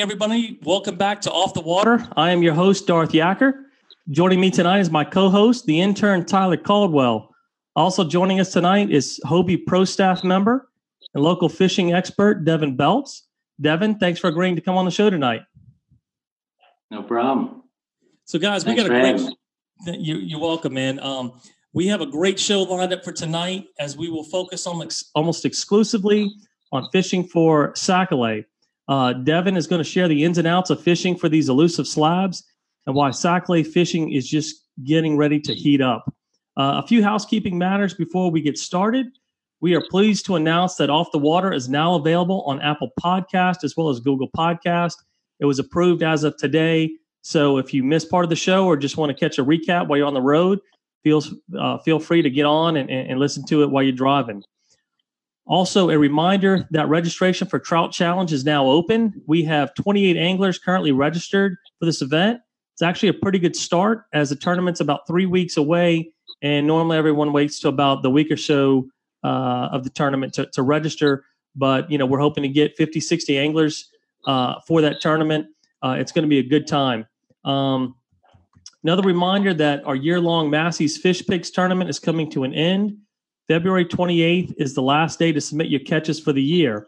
Evening, everybody. Welcome back to Off the Water. I am your host, Darth Yacker. Joining me tonight is my co host, the intern, Tyler Caldwell. Also joining us tonight is Hobie Pro staff member and local fishing expert, Devin Belts. Devin, thanks for agreeing to come on the show tonight. No problem. So, guys, Thanks we got a great. You, you're welcome, man. Um, we have a great show lined up for tonight as we will focus on ex- almost exclusively on fishing for sac-a-lait. Uh, Devin is going to share the ins and outs of fishing for these elusive slabs and why sac-a-lait fishing is just getting ready to heat up. Uh, a few housekeeping matters before we get started. We are pleased to announce that Off the Water is now available on Apple Podcast as well as Google Podcast. It was approved as of today. So if you missed part of the show or just want to catch a recap while you're on the road, feel uh, feel free to get on and, and listen to it while you're driving. Also, a reminder that registration for Trout Challenge is now open. We have 28 anglers currently registered for this event. It's actually a pretty good start as the tournament's about three weeks away, and normally everyone waits till about the week or so uh, of the tournament to, to register. But you know, we're hoping to get 50, 60 anglers uh, for that tournament. Uh, it's going to be a good time. Um, another reminder that our year-long Massey's Fish Picks tournament is coming to an end. February 28th is the last day to submit your catches for the year.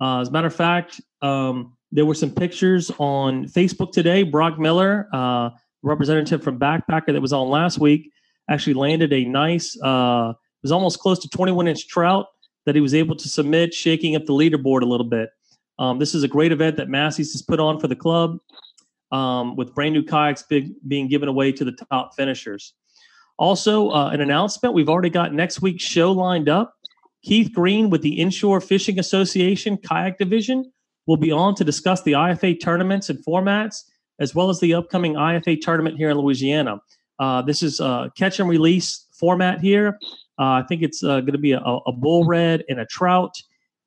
Uh, as a matter of fact, um, there were some pictures on Facebook today. Brock Miller, uh, representative from Backpacker that was on last week, actually landed a nice, uh, it was almost close to 21 inch trout that he was able to submit, shaking up the leaderboard a little bit. Um, this is a great event that Massey's has put on for the club um, with brand new kayaks big, being given away to the top finishers. Also, uh, an announcement we've already got next week's show lined up. Keith Green with the Inshore Fishing Association Kayak Division will be on to discuss the IFA tournaments and formats, as well as the upcoming IFA tournament here in Louisiana. Uh, this is a catch and release format here. Uh, I think it's uh, going to be a, a, bull red and a trout,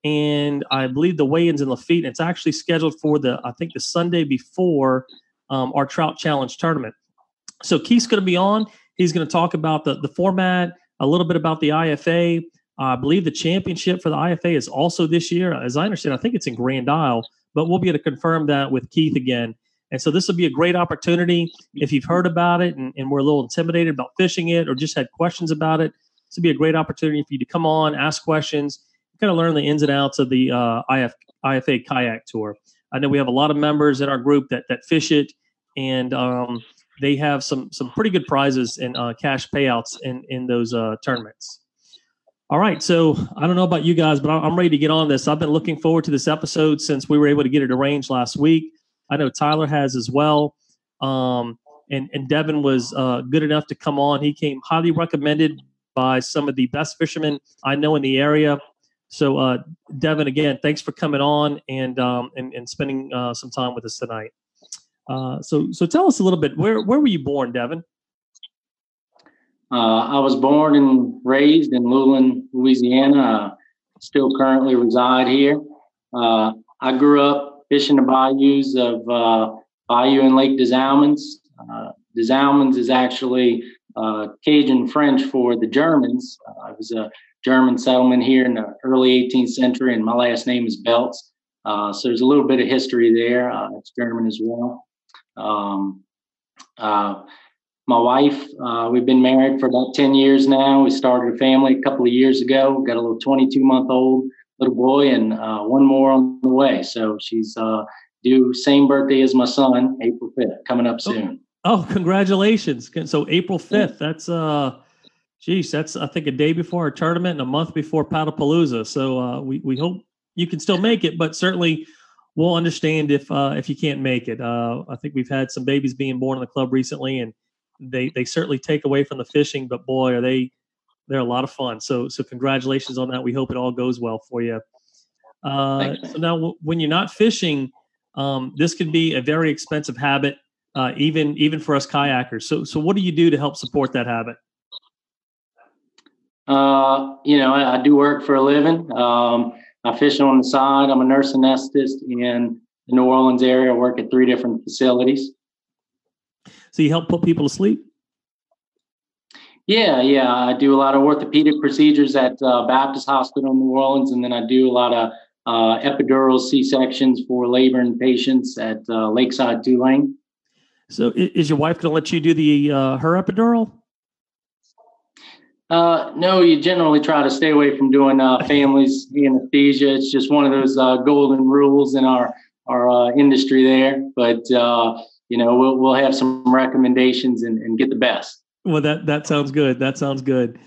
and I believe the weigh-ins in Lafitte. It's actually scheduled for the I think the Sunday before um, our trout challenge tournament. So Keith's going to be on. He's going to talk about the the format, a little bit about the IFA. Uh, I believe the championship for the IFA is also this year. As I understand, I think it's in Grand Isle, but we'll be able to confirm that with Keith again. And so this will be a great opportunity if you've heard about it and, and we're a little intimidated about fishing it or just had questions about it. This will be a great opportunity for you to come on, ask questions, kind of learn the ins and outs of the uh, IF, IFA kayak tour. I know we have a lot of members in our group that that fish it, and um, they have some some pretty good prizes and uh, cash payouts in in those uh, tournaments. All right, so I don't know about you guys, but I'm ready to get on this. I've been looking forward to this episode since we were able to get it arranged last week. I know Tyler has as well. Um, and, and Devin was uh, good enough to come on. He came highly recommended by some of the best fishermen I know in the area. So, uh, Devin, again, thanks for coming on and um, and, and spending uh, some time with us tonight. Uh, so, so tell us a little bit. Where where were you born, Devin? Uh, I was born and raised in Luling, Louisiana. I still currently reside here. Uh, I grew up fishing the bayous of uh, Bayou and Lake des Allemands. Uh, is actually uh, Cajun French for the Germans. Uh, it was a German settlement here in the early 18th century, and my last name is Belts. Uh, so there's a little bit of history there. Uh, it's German as well. Um, uh, my wife, uh, we've been married for about 10 years now. We started a family a couple of years ago. We've got a little 22 month old little boy and uh, one more on the way. So she's uh, due same birthday as my son, April 5th, coming up oh, soon. Oh, oh congratulations. So April 5th, that's, uh, geez, that's, I think a day before our tournament and a month before Paddlepalooza. So uh, we, we hope you can still make it, but certainly we'll understand if, uh, if you can't make it. Uh, I think we've had some babies being born in the club recently and they, they certainly take away from the fishing, but boy, are they, they're a lot of fun. So so congratulations on that. We hope it all goes well for you. Uh, so now, w- when you're not fishing, um, this could be a very expensive habit, uh, even even for us kayakers. So so what do you do to help support that habit? Uh, you know, I, I, do work for a living. Um, I fish on the side. I'm a nurse anesthetist in the New Orleans area. I work at three different facilities. So you help put people to sleep? Yeah, yeah. I do a lot of orthopedic procedures at uh, Baptist Hospital in New Orleans, and then I do a lot of uh, epidural C sections for laboring patients at uh, Lakeside Tulane. So, is your wife going to let you do the uh, her epidural? Uh, no, you generally try to stay away from doing uh, families anesthesia. It's just one of those uh, golden rules in our our uh, industry there. But uh, you know, we'll we'll have some recommendations and, and get the best. Well, that that sounds good. That sounds good.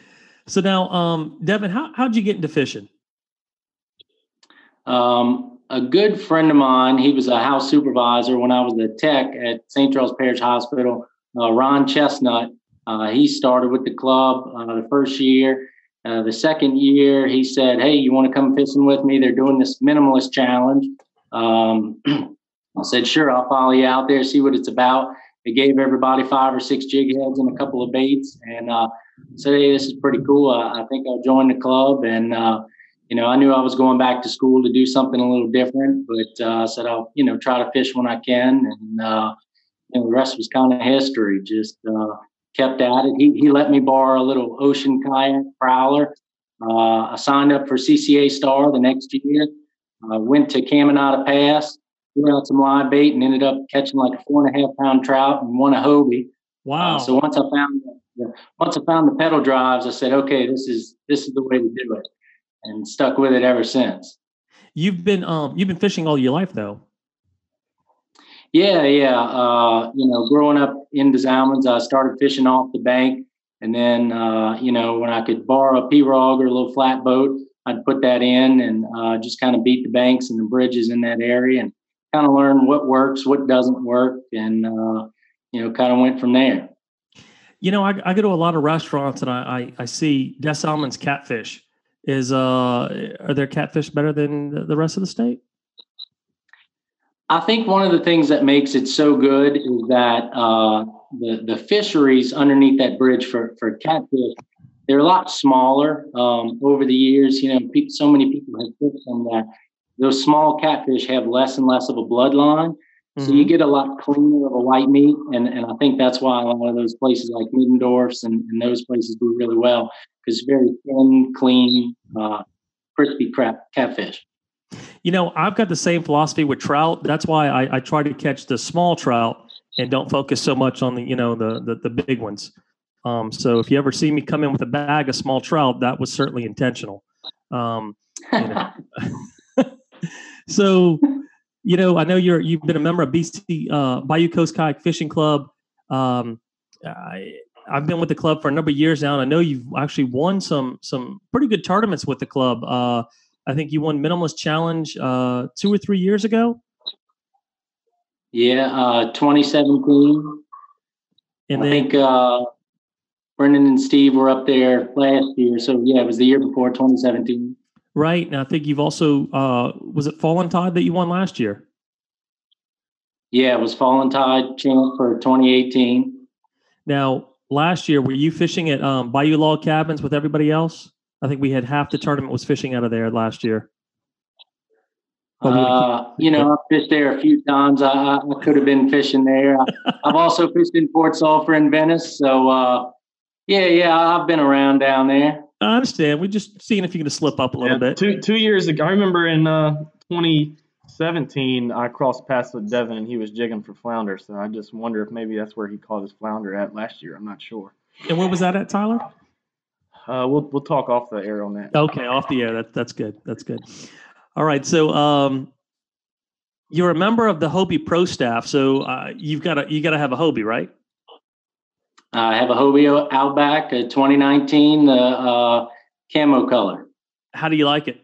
So now, um, Devin, how how'd you get into fishing? Um, a good friend of mine, he was a house supervisor when I was a tech at St. Charles Parish Hospital. Uh, Ron Chestnut, uh, he started with the club uh, the first year. Uh, the second year, he said, "Hey, you want to come fishing with me? They're doing this minimalist challenge." Um, I said, "Sure, I'll follow you out there, see what it's about." They gave everybody five or six jig heads and a couple of baits, and uh, said, "Hey, this is pretty cool. I think I'll join the club." And uh, you know, I knew I was going back to school to do something a little different, but uh, I said I'll, you know, try to fish when I can, and uh, you the rest was kind of history. Just kept at it. He he let me borrow a little ocean kayak prowler. Uh, I signed up for CCA Star the next year. Uh, went to Caminada Pass, threw out some live bait, and ended up catching like a four and a half pound trout and won a Hobie. Wow! Uh, so once I found the, once I found the pedal drives, I said, okay, this is this is the way to do it and stuck with it ever since. You've been um you've been fishing all your life though. Yeah, yeah. Uh, you know, growing up in the Zalmans, I started fishing off the bank, and then uh, you know when I could borrow a pirogue or a little flat boat, I'd put that in and uh, just kind of beat the banks and the bridges in that area, and kind of learn what works, what doesn't work, and uh, you know, kind of went from there. You know, I, I, go to a lot of restaurants and I, I, I see Des Allemands catfish is uh are there catfish better than the rest of the state? I think one of the things that makes it so good is that uh, the the fisheries underneath that bridge for for catfish they're a lot smaller. Um, over the years, you know, people, so many people have fished them that those small catfish have less and less of a bloodline. So mm-hmm. you get a lot cleaner of a white meat, and, and I think that's why a lot of those places like Middendorf's and, and those places do really well because it's very thin, clean, uh, crispy crap catfish. You know, I've got the same philosophy with trout. That's why I, I try to catch the small trout and don't focus so much on the you know the the, the big ones. Um, so if you ever see me come in with a bag of small trout, that was certainly intentional. Um, you know. so you know, I know you're you've been a member of BC uh, Bayou Coast Kayak Fishing Club. Um, I, I've been with the club for a number of years now, and I know you've actually won some some pretty good tournaments with the club. Uh, I think you won Minimalist Challenge uh, two or three years ago. Yeah, uh, 2017. And I think uh, Brendan and Steve were up there last year, so yeah, it was the year before 2017 right? And I think you've also uh, was it Fallen Tide that you won last year? Yeah, it was Fallen Tide champ for 2018. Now, last year, were you fishing at um, Bayou Log Cabins with everybody else? I think we had half the tournament was fishing out of there last year. Uh, you know, I've fished there a few times. I, I could have been fishing there. I've also fished in Port Sulphur and Venice. So, uh, yeah, yeah, I've been around down there. I understand. We're just seeing if you're going to slip up a little yeah, bit. Two two years ago, I remember in uh, 2017, I crossed paths with Devin and he was jigging for flounder. So I just wonder if maybe that's where he caught his flounder at last year. I'm not sure. And where was that at, Tyler? Uh, we'll we'll talk off the air on that. Okay, off the air. That that's good. That's good. All right. So um, you're a member of the Hobie Pro staff. So uh, you've got to you got to have a Hobie, right? I have a Hobie Outback, a 2019, the uh, camo color. How do you like it?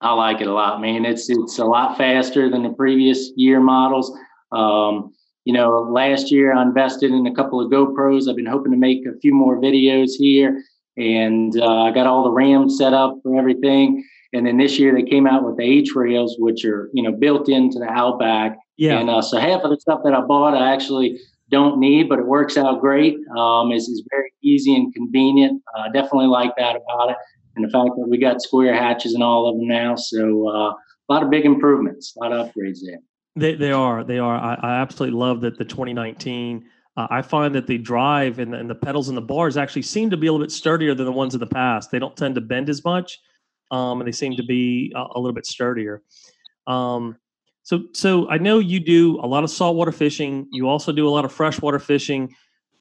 I like it a lot, man. It's it's a lot faster than the previous year models. Um, you know, last year I invested in a couple of GoPros. I've been hoping to make a few more videos here, and uh, I got all the RAM set up for everything. And then this year they came out with the H rails, which are you know built into the Outback. Yeah. And uh, so half of the stuff that I bought, I actually don't need, but it works out great. Um, is is very easy and convenient. Uh, definitely like that about it, and the fact that we got square hatches in all of them now. So uh, a lot of big improvements, a lot of upgrades there. They, they are. They are. I, I absolutely love that the 2019. Uh, I find that the drive and the, and the pedals and the bars actually seem to be a little bit sturdier than the ones in the past. They don't tend to bend as much. um, and they seem to be a, a little bit sturdier. Um, so, so I know you do a lot of saltwater fishing. You also do a lot of freshwater fishing.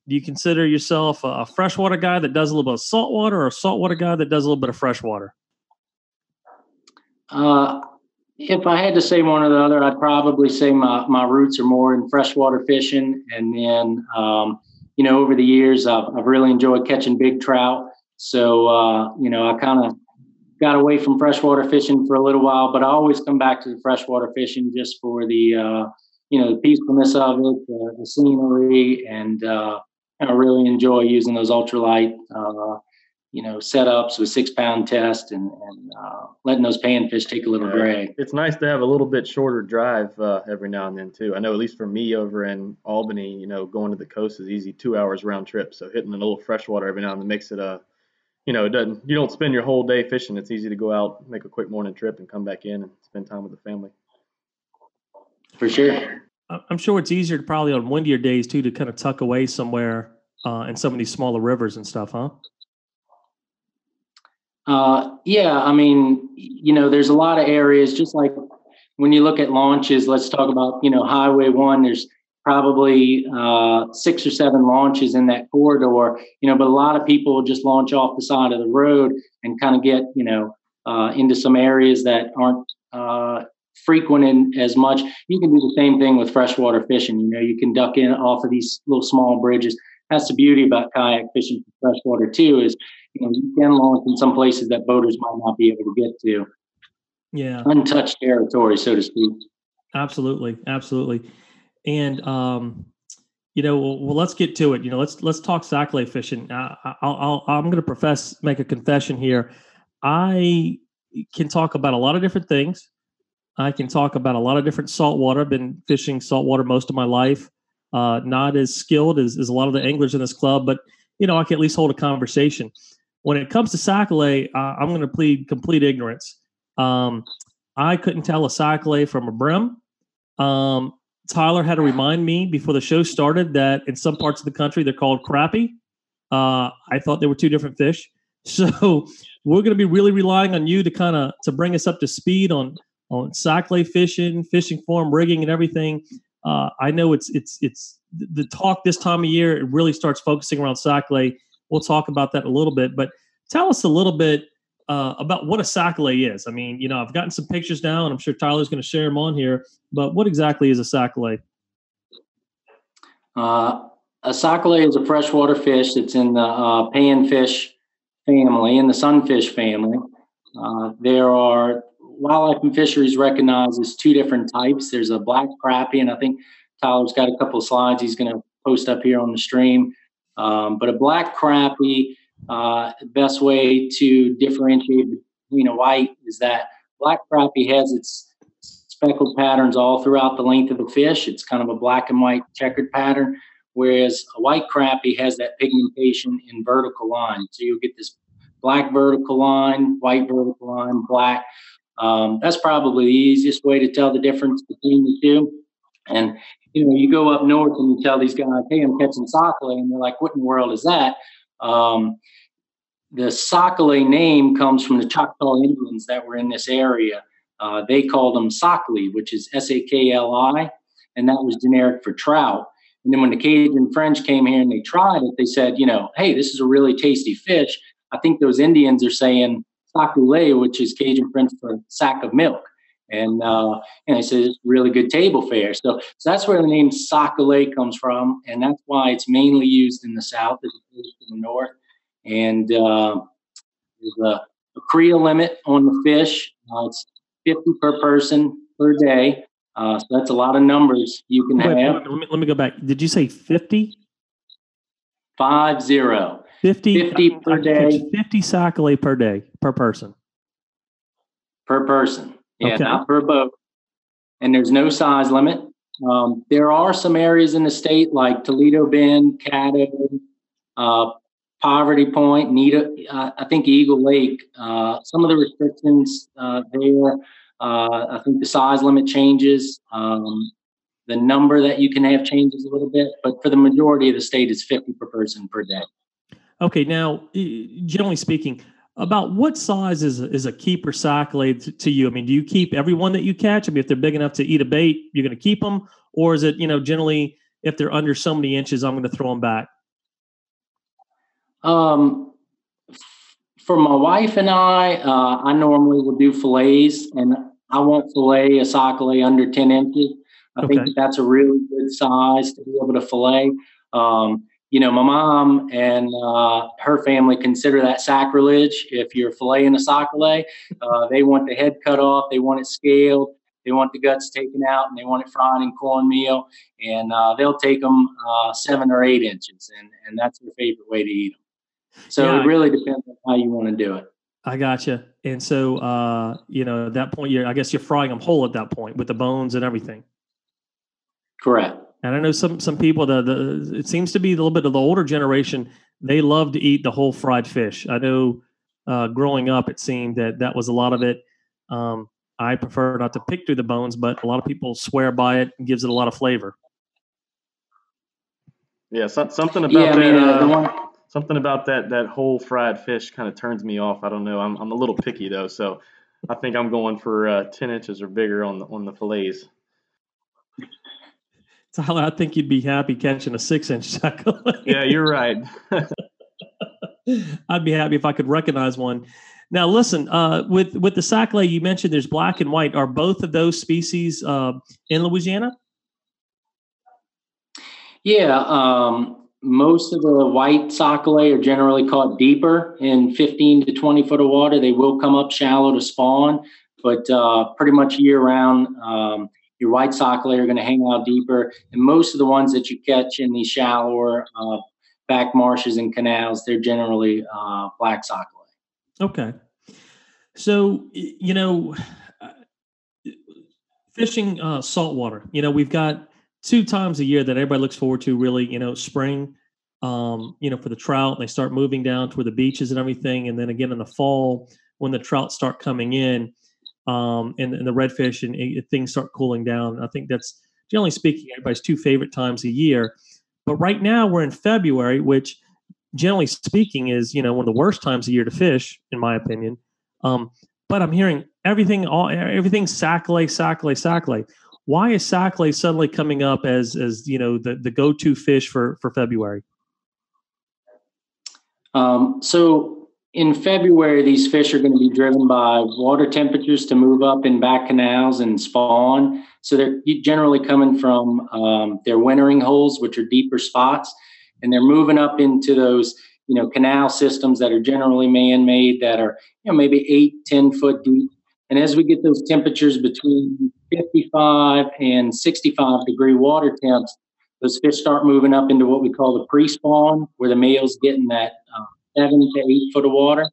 Do you consider yourself a freshwater guy that does a little bit of saltwater, or a saltwater guy that does a little bit of freshwater? Uh, if I had to say one or the other, I'd probably say my, my roots are more in freshwater fishing. And then, um, you know, over the years, I've, I've really enjoyed catching big trout. So, uh, you know, I kind of got away from freshwater fishing for a little while, but I always come back to the freshwater fishing just for the, uh, you know, the peacefulness of it, the, the scenery, and uh, I really enjoy using those ultralight uh, you know setups with six pound test and, and uh, letting those panfish take a little break. It's nice to have a little bit shorter drive uh, every now and then too. I know at least for me over in Albany, you know, going to the coast is easy, two hours round trip. So hitting a little freshwater every now and then makes it a, uh, you know, it doesn't. You don't spend your whole day fishing. It's easy to go out, make a quick morning trip, and come back in and spend time with the family. For sure. I'm sure it's easier to probably on windier days too to kind of tuck away somewhere uh, in some of these smaller rivers and stuff, huh? Uh, yeah, I mean, you know, there's a lot of areas, just like when you look at launches, let's talk about, you know, Highway 1, there's probably uh, six or seven launches in that corridor, you know, but a lot of people just launch off the side of the road and kind of get, you know, uh, into some areas that aren't uh, frequent in as much. You can do the same thing with freshwater fishing. You know, you can duck in off of these little small bridges. That's the beauty about kayak fishing for freshwater too, is you know, you can launch in some places that boaters might not be able to get to. Yeah. Untouched territory, so to speak. Absolutely. Absolutely. And, um, you know, well, well, let's get to it. You know, let's let's talk sac-a-lait fishing. Uh, I'll, i am going to profess, make a confession here. I can talk about a lot of different things. I can talk about a lot of different saltwater. I've been fishing saltwater most of my life. Uh, not as skilled as, as a lot of the anglers in this club, but you know, I can at least hold a conversation when it comes to sac-a-lait, uh, I'm going to plead complete ignorance. Um, I couldn't tell a sac-a-lait from a brim. Um, Tyler had to remind me before the show started that in some parts of the country they're called crappie. Uh, I thought they were two different fish. So we're going to be really relying on you to kind of to bring us up to speed on on sac-lait fishing, fishing form, rigging, and everything. Uh, I know it's it's it's the talk this time of year. It really starts focusing around sac-lait we'll talk about that a little bit. But tell us a little bit uh, about what a sac-a-lait is. I mean, you know, I've gotten some pictures now, and I'm sure Tyler's going to share them on here. But what exactly is a sac-a-lait? Uh, a sac-a-lait is a freshwater fish that's in the uh, panfish family, in the sunfish family. Uh, there are wildlife and fisheries recognizes two different types. There's a black crappie, and I think Tyler's got a couple of slides he's going to post up here on the stream. Um, but a black crappie, uh, best way to differentiate between a white is that black crappie has its speckled patterns all throughout the length of the fish. It's kind of a black and white checkered pattern, whereas a white crappie has that pigmentation in vertical lines. So you'll get this black vertical line, white vertical line, black. Um, that's probably the easiest way to tell the difference between the two. And you know, you go up north and you tell these guys, "Hey, I'm catching sac-a-lait," and they're like, "What in the world is that?" Um, the sac-a-lait name comes from the Choctaw Indians that were in this area. Uh, they called them sakli, which is S A K L I, and that was generic for trout. And then when the Cajun French came here and they tried it, they said, you know, hey, this is a really tasty fish. I think those Indians are saying sac-a-lait, which is Cajun French for sack of milk and uh, and it's a really good table fare. So, so that's where the name sac-a-lait comes from, and that's why it's mainly used in the south as opposed to the north. And uh, there's a, a creel limit on the fish. Uh, it's 50 per person per day. Uh, so that's a lot of numbers you can Wait, have. Let me, let me go back. Did you say 50? Five zero. 50, 50 per day. 50 sac-a-lait per day per person. Per person. Yeah, okay. not per boat. And there's no size limit. Um, there are some areas in the state like Toledo Bend, Caddo, uh, Poverty Point, Nita, uh, I think Eagle Lake. Uh, some of the restrictions uh, there, uh, I think the size limit changes. Um, the number that you can have changes a little bit, but for the majority of the state, it's 50 per person per day. Okay, now, generally speaking, about what size is is a keeper sac-a-lait to, to you? I mean, do you keep everyone that you catch? I mean, if they're big enough to eat a bait, you're going to keep them, or is it you know generally if they're under so many inches, I'm going to throw them back? Um, for my wife and I, uh, I normally will do fillets, and I won't fillet a sac-a-lait under ten inches. I okay. think that that's a really good size to be able to fillet. Um, you know, my mom and uh, her family consider that sacrilege. If you're filleting a sac-a-lait, uh, they want the head cut off, they want it scaled, they want the guts taken out, and they want it fried in cornmeal. And uh, they'll take them uh, seven or eight inches, and, and that's their favorite way to eat them. So yeah, it really depends on how you want to do it. I gotcha. And so, uh, you know, at that point, you're, I guess you're frying them whole at that point with the bones and everything. Correct. And I know some some people the, the it seems to be a little bit of the older generation. They love to eat the whole fried fish. I know uh, growing up, it seemed that that was a lot of it. Um, I prefer not to pick through the bones, but a lot of people swear by it and gives it a lot of flavor. Yeah, so, something about yeah, that. I mean, uh, one, something about that that whole fried fish kind of turns me off. I don't know. I'm I'm a little picky though, so I think I'm going for uh, ten inches or bigger on the on the fillets. Tyler, I think you'd be happy catching a six inch sucker. yeah, you're right. I'd be happy if I could recognize one. Now, listen, uh, with with the sac-a-lait, you mentioned there's black and white. Are both of those species uh, in Louisiana? Yeah, um, most of the white sac-a-lait are generally caught deeper in 15 to 20 foot of water. They will come up shallow to spawn, but uh, pretty much year round. Um, your white sac-a-lait are going to hang out deeper, and most of the ones that you catch in these shallower uh, back marshes and canals, they're generally uh, black sac-a-lait. Okay, so you know, fishing uh, saltwater. You know, we've got two times a year that everybody looks forward to. Really, you know, spring. Um, you know, for the trout, they start moving down toward the beaches and everything, and then again in the fall when the trout start coming in um, and, and the redfish and, things start cooling down. I think that's generally speaking everybody's two favorite times a year. But right now we're in February, which generally speaking is you know one of the worst times a year to fish, in my opinion. Um, but I'm hearing everything, all everything sac-a-lait, sac-a-lait, sac-a-lait. Why is sac-a-lait suddenly coming up as as you know the the go to fish for for February? Um, so in February, these fish are going to be driven by water temperatures to move up in back canals and spawn. So they're generally coming from um, their wintering holes, which are deeper spots, and they're moving up into those you know canal systems that are generally man-made that are you know maybe eight, ten foot deep. And as we get those temperatures between 55 and 65 degree water temps, those fish start moving up into what we call the pre-spawn, where the male's getting that uh, seven to eight foot of water.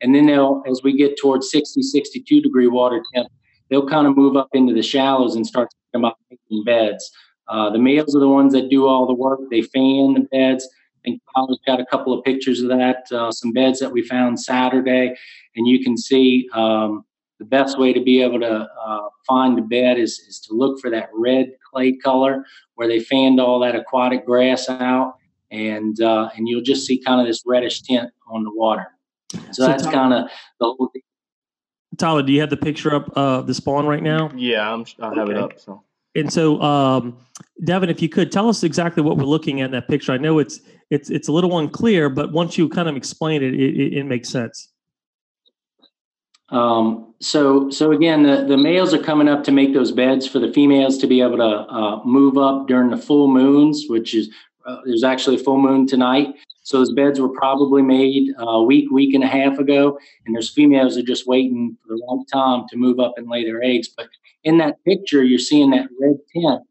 And then they'll, as we get towards 60, 62 degree water temp, they'll kind of move up into the shallows and start talking about making beds. Uh, the males are the ones that do all the work. They fan the beds. I think Tyler's got a couple of pictures of that, uh, some beds that we found Saturday. And you can see um, the best way to be able to uh, find a bed is, is to look for that red clay color where they fanned all that aquatic grass out and uh, and you'll just see kind of this reddish tint on the water. So, so that's kind of the whole thing. Tyler, do you have the picture up of uh, the spawn right now? Yeah, I'm, I have okay. it up. So. And so, um, Devin, if you could tell us exactly what we're looking at in that picture. I know it's it's it's a little unclear, but once you kind of explain it, it, it, it makes sense. Um, so so again, the, the males are coming up to make those beds for the females to be able to uh, move up during the full moons, which is uh, there's actually a full moon tonight. So those beds were probably made a week, week and a half ago, and there's females are just waiting for the right time to move up and lay their eggs. But in that picture, you're seeing that red tint,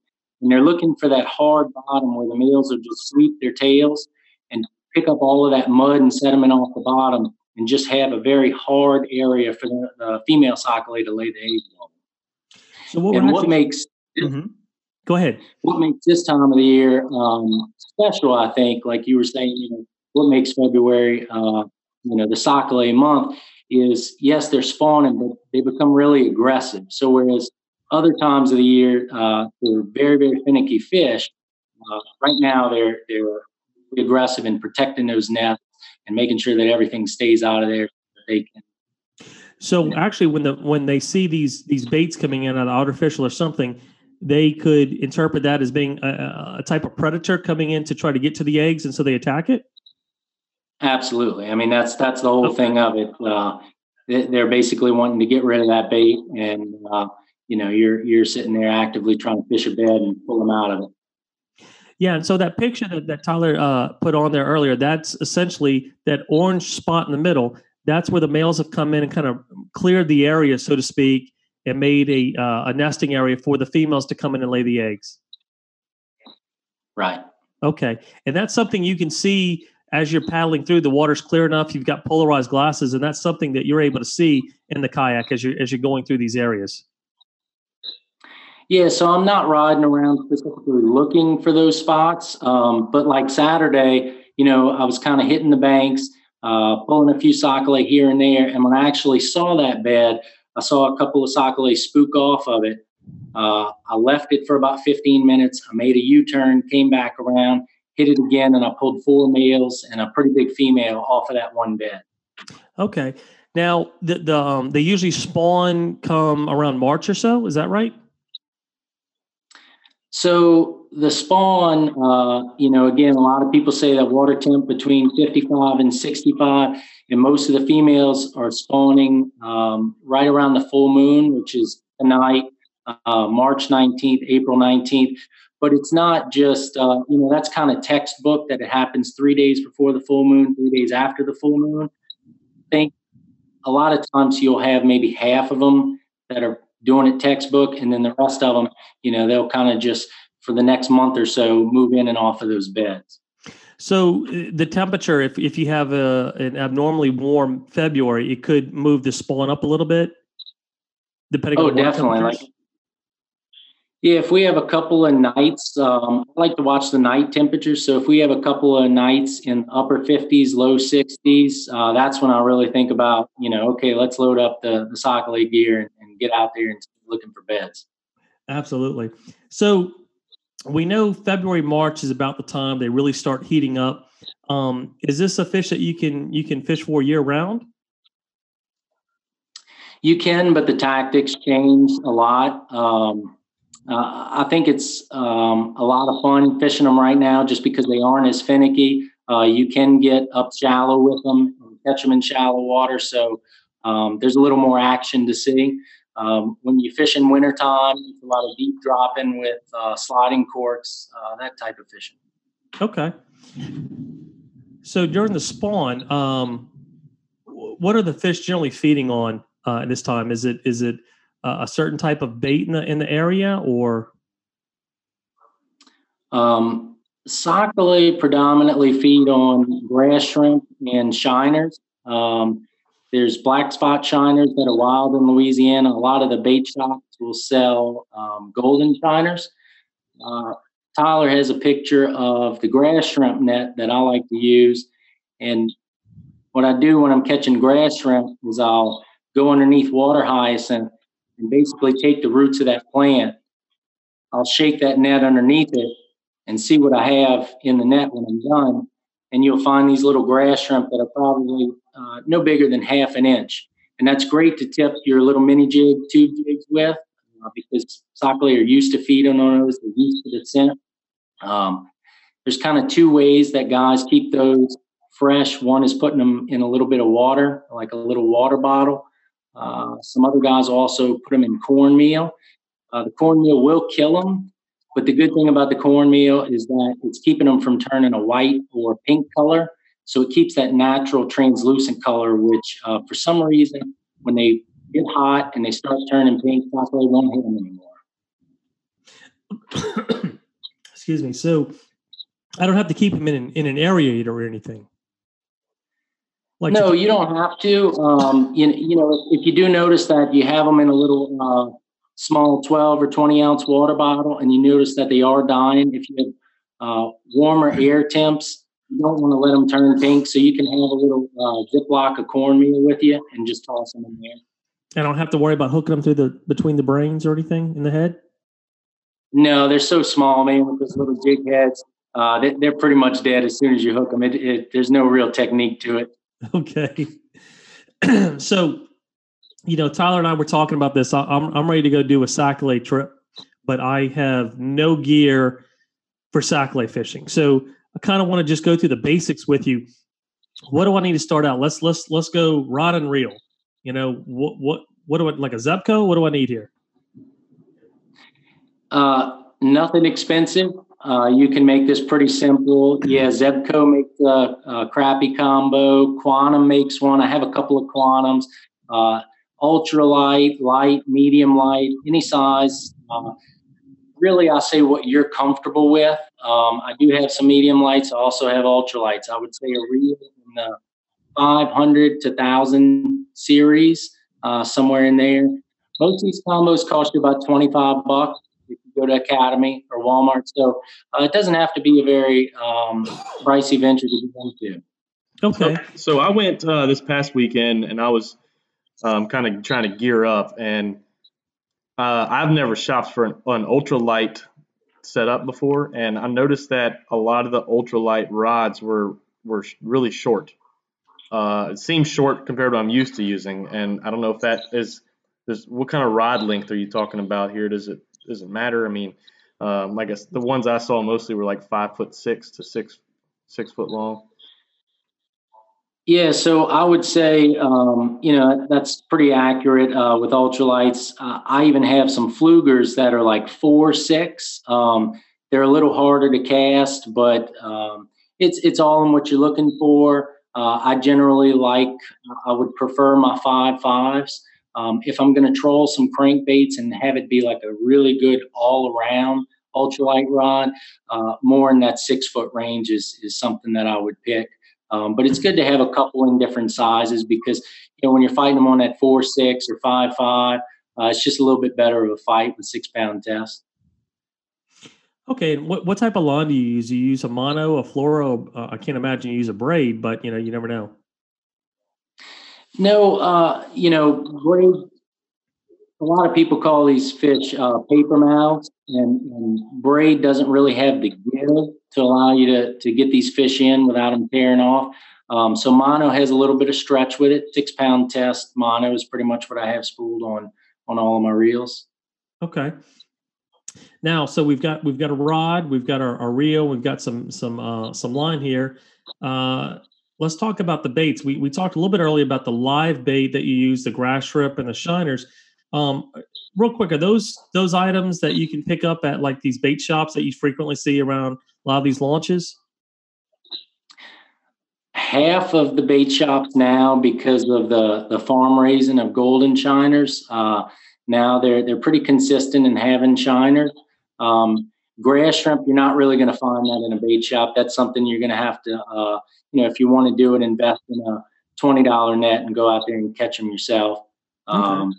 and they're looking for that hard bottom where the males will just sweep their tails and pick up all of that mud and sediment off the bottom, and just have a very hard area for the, the female sac-a-lait to lay the eggs on. So what and what makes mm-hmm. Go ahead. What makes this time of the year um, special, I think, like you were saying, you know, what makes February, uh, you know, the sac-a-lait month is yes, they're spawning, but they become really aggressive. So whereas other times of the year uh, they're very, very finicky fish, uh, right now they're they're aggressive in protecting those nests and making sure that everything stays out of there. they can. So actually, when the when they see these these baits coming in, either artificial or something, they could interpret that as being a, a type of predator coming in to try to get to the eggs, and so they attack it. Absolutely. I mean, that's that's the whole thing of it. Uh, they're basically wanting to get rid of that bait, and uh, you know, you're you're sitting there actively trying to fish a bed and pull them out of it. Yeah, and so that picture that, that Tyler uh, put on there earlier, that's essentially that orange spot in the middle. That's where the males have come in and kind of cleared the area, so to speak, and made a uh, a nesting area for the females to come in and lay the eggs. Right. Okay, and that's something you can see as you're paddling through. The water's clear enough. You've got polarized glasses, and that's something that you're able to see in the kayak as you're as you're going through these areas. Yeah, so I'm not riding around specifically looking for those spots. Um, but like Saturday, you know, I was kind of hitting the banks, uh, pulling a few sac-a-lait here and there. And when I actually saw that bed, I saw a couple of sac-a-lait spook off of it. Uh, I left it for about 15 minutes. I made a U turn, came back around, hit it again, and I pulled four males and a pretty big female off of that one bed. Okay. Now, the, the um, they usually spawn come around March or so. Is that right? So the spawn, uh, you know, again, a lot of people say that water temp between 55 and 65, and most of the females are spawning um, right around the full moon, which is tonight, uh, March 19th, April 19th. But it's not just, uh, you know, that's kind of textbook that it happens three days before the full moon, three days after the full moon. I think a lot of times you'll have maybe half of them that are doing it textbook, and then the rest of them, you know, they'll kind of just for the next month or so move in and off of those beds. So uh, the temperature, if if you have a an abnormally warm February, it could move the spawn up a little bit, depending. Oh, on definitely. Like, yeah, if we have a couple of nights, um, I like to watch the night temperatures. So if we have a couple of nights in upper 50s, low 60s, uh, that's when I really think about, you know, okay, let's load up the the sac-a-lait gear and, and get out there and looking for beds. Absolutely. So we know February, March is about the time they really start heating up. Um, is this a fish that you can you can fish for year round? You can, but the tactics change a lot. Um, uh, I think it's um, a lot of fun fishing them right now, just because they aren't as finicky. Uh, you can get up shallow with them, catch them in shallow water, so um, there's a little more action to see. Um, when you fish in wintertime, it's a lot of deep dropping with uh, sliding corks, uh, that type of fishing. Okay. So during the spawn, um, what are the fish generally feeding on uh, at this time? Is it is it a certain type of bait in the in the area, or? Um, Sac-a-lait predominantly feed on grass shrimp and shiners. Um, there's black spot shiners that are wild in Louisiana. A lot of the bait shops will sell um, golden shiners. Uh, Tyler has a picture of the grass shrimp net that I like to use. And what I do when I'm catching grass shrimp is I'll go underneath water hyacinth and basically take the roots of that plant. I'll shake that net underneath it and see what I have in the net when I'm done. And you'll find these little grass shrimp that are probably uh, no bigger than half an inch. And that's great to tip your little mini jig, tube jigs with uh, because sac-a-lait are used to feeding on those, they're used to the scent. Um, there's kind of two ways that guys keep those fresh. One is putting them in a little bit of water, like a little water bottle. Uh, some other guys also put them in cornmeal. Uh, the cornmeal will kill them, but the good thing about the cornmeal is that it's keeping them from turning a white or pink color. So it keeps that natural translucent color, which uh, for some reason, when they get hot and they start turning pink, they won't hit them anymore. Excuse me. So I don't have to keep them in an, in an aerator or anything. Like no, you don't have to. Um, you, you know, if you do notice that you have them in a little uh, small 12 or 20 ounce water bottle and you notice that they are dying, if you have uh, warmer air temps, you don't want to let them turn pink, so you can have a little uh, Ziploc of cornmeal with you and just toss them in there. I don't have to worry about hooking them through the between the brains or anything in the head. No, they're so small, man. With those little jig heads, uh, they, are pretty much dead as soon as you hook them. It, it, there's no real technique to it. Okay. so, you know, Tyler and I were talking about this. I'm I'm ready to go do a sac-a-lait trip, but I have no gear for sac-a-lait fishing. So I kind of want to just go through the basics with you. What do I need to start out? Let's let's let's go rod and reel. You know what what what do I like a Zebco? What do I need here? Uh, nothing expensive. Uh, you can make this pretty simple. Yeah, Zebco makes a, a, crappie combo. Quantum makes one. I have a couple of Quantums. Uh, ultra light, light, medium light, any size. Uh, really, I say what you're comfortable with. Um, I do have some medium lights. I also have ultra lights. I would say a reel in the 500 to 1,000 series, uh, somewhere in there. Most of these combos cost you about 25 bucks if you go to Academy or Walmart. So uh, it doesn't have to be a very um, pricey venture to get into. Okay. So, so I went uh, this past weekend and I was um, kind of trying to gear up, and uh, I've never shopped for an, an ultralight setup before, and I noticed that a lot of the ultralight rods were were really short. Uh, it seems short compared to what I'm used to using, and I don't know if that is, what kind of rod length are you talking about here? Does it does it matter? I mean, um, I guess the ones I saw mostly were like five foot six to six six foot long. Yeah, so I would say, um, you know, that's pretty accurate uh, with ultralights. Uh, I even have some Pfluegers that are like four six. Um, they're a little harder to cast, but um, it's it's all in what you're looking for. Uh, I generally like, I would prefer my five fives. Um, if I'm going to troll some crankbaits and have it be like a really good all around ultralight rod, uh, more in that six foot range is, is something that I would pick. Um, but it's good to have a couple in different sizes because you know when you're fighting them on that four six or five five, uh, it's just a little bit better of a fight with six pound test. Okay, what what type of line do you use? Do you use a mono, a fluoro? Uh, I can't imagine you use a braid, but you know you never know. No, uh, you know, braid. A lot of people call these fish uh, paper mouths, and, and, braid doesn't really have the give to allow you to to get these fish in without them tearing off. Um, so mono has a little bit of stretch with it. Six pound test mono is pretty much what I have spooled on on all of my reels. Okay. Now, so we've got we've got a rod, we've got our, our reel, we've got some some uh, some line here. Uh, let's talk about the baits. We we talked a little bit earlier about the live bait that you use, the grass shrimp and the shiners. Um, real quick, are those those items that you can pick up at like these bait shops that you frequently see around a lot of these launches? Half of the bait shops now, because of the the farm raising of golden shiners, uh, now they're they're pretty consistent in having shiners. Um, grass shrimp, you're not really going to find that in a bait shop. That's something you're going to have to uh, you know, if you want to do it, invest in a twenty dollar net and go out there and catch them yourself. Okay.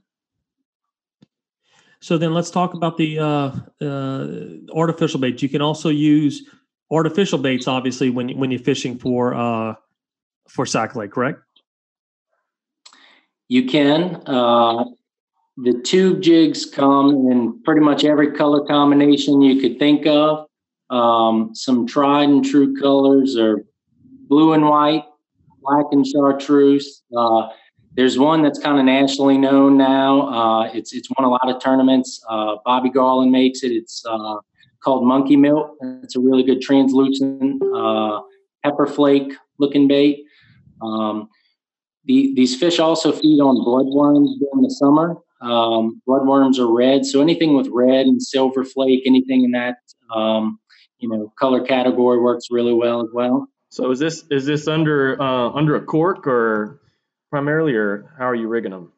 So then let's talk about the uh, uh, artificial baits. You can also use artificial baits, obviously, when when you're fishing for uh, for sac-a-lait, correct? You can. Uh, the tube jigs come in pretty much every color combination you could think of. Um, some tried and true colors are blue and white, black and chartreuse. Uh, there's one that's kind of nationally known now. Uh, it's it's won a lot of tournaments. Uh, Bobby Garland makes it. It's uh, called Monkey Milk. It's a really good translucent uh, pepper flake looking bait. Um, the, these fish also feed on bloodworms during the summer. Um, bloodworms are red, so anything with red and silver flake, anything in that um, you know color category works really well as well. So is this is this under uh, under a cork or primarily, or how are you rigging them?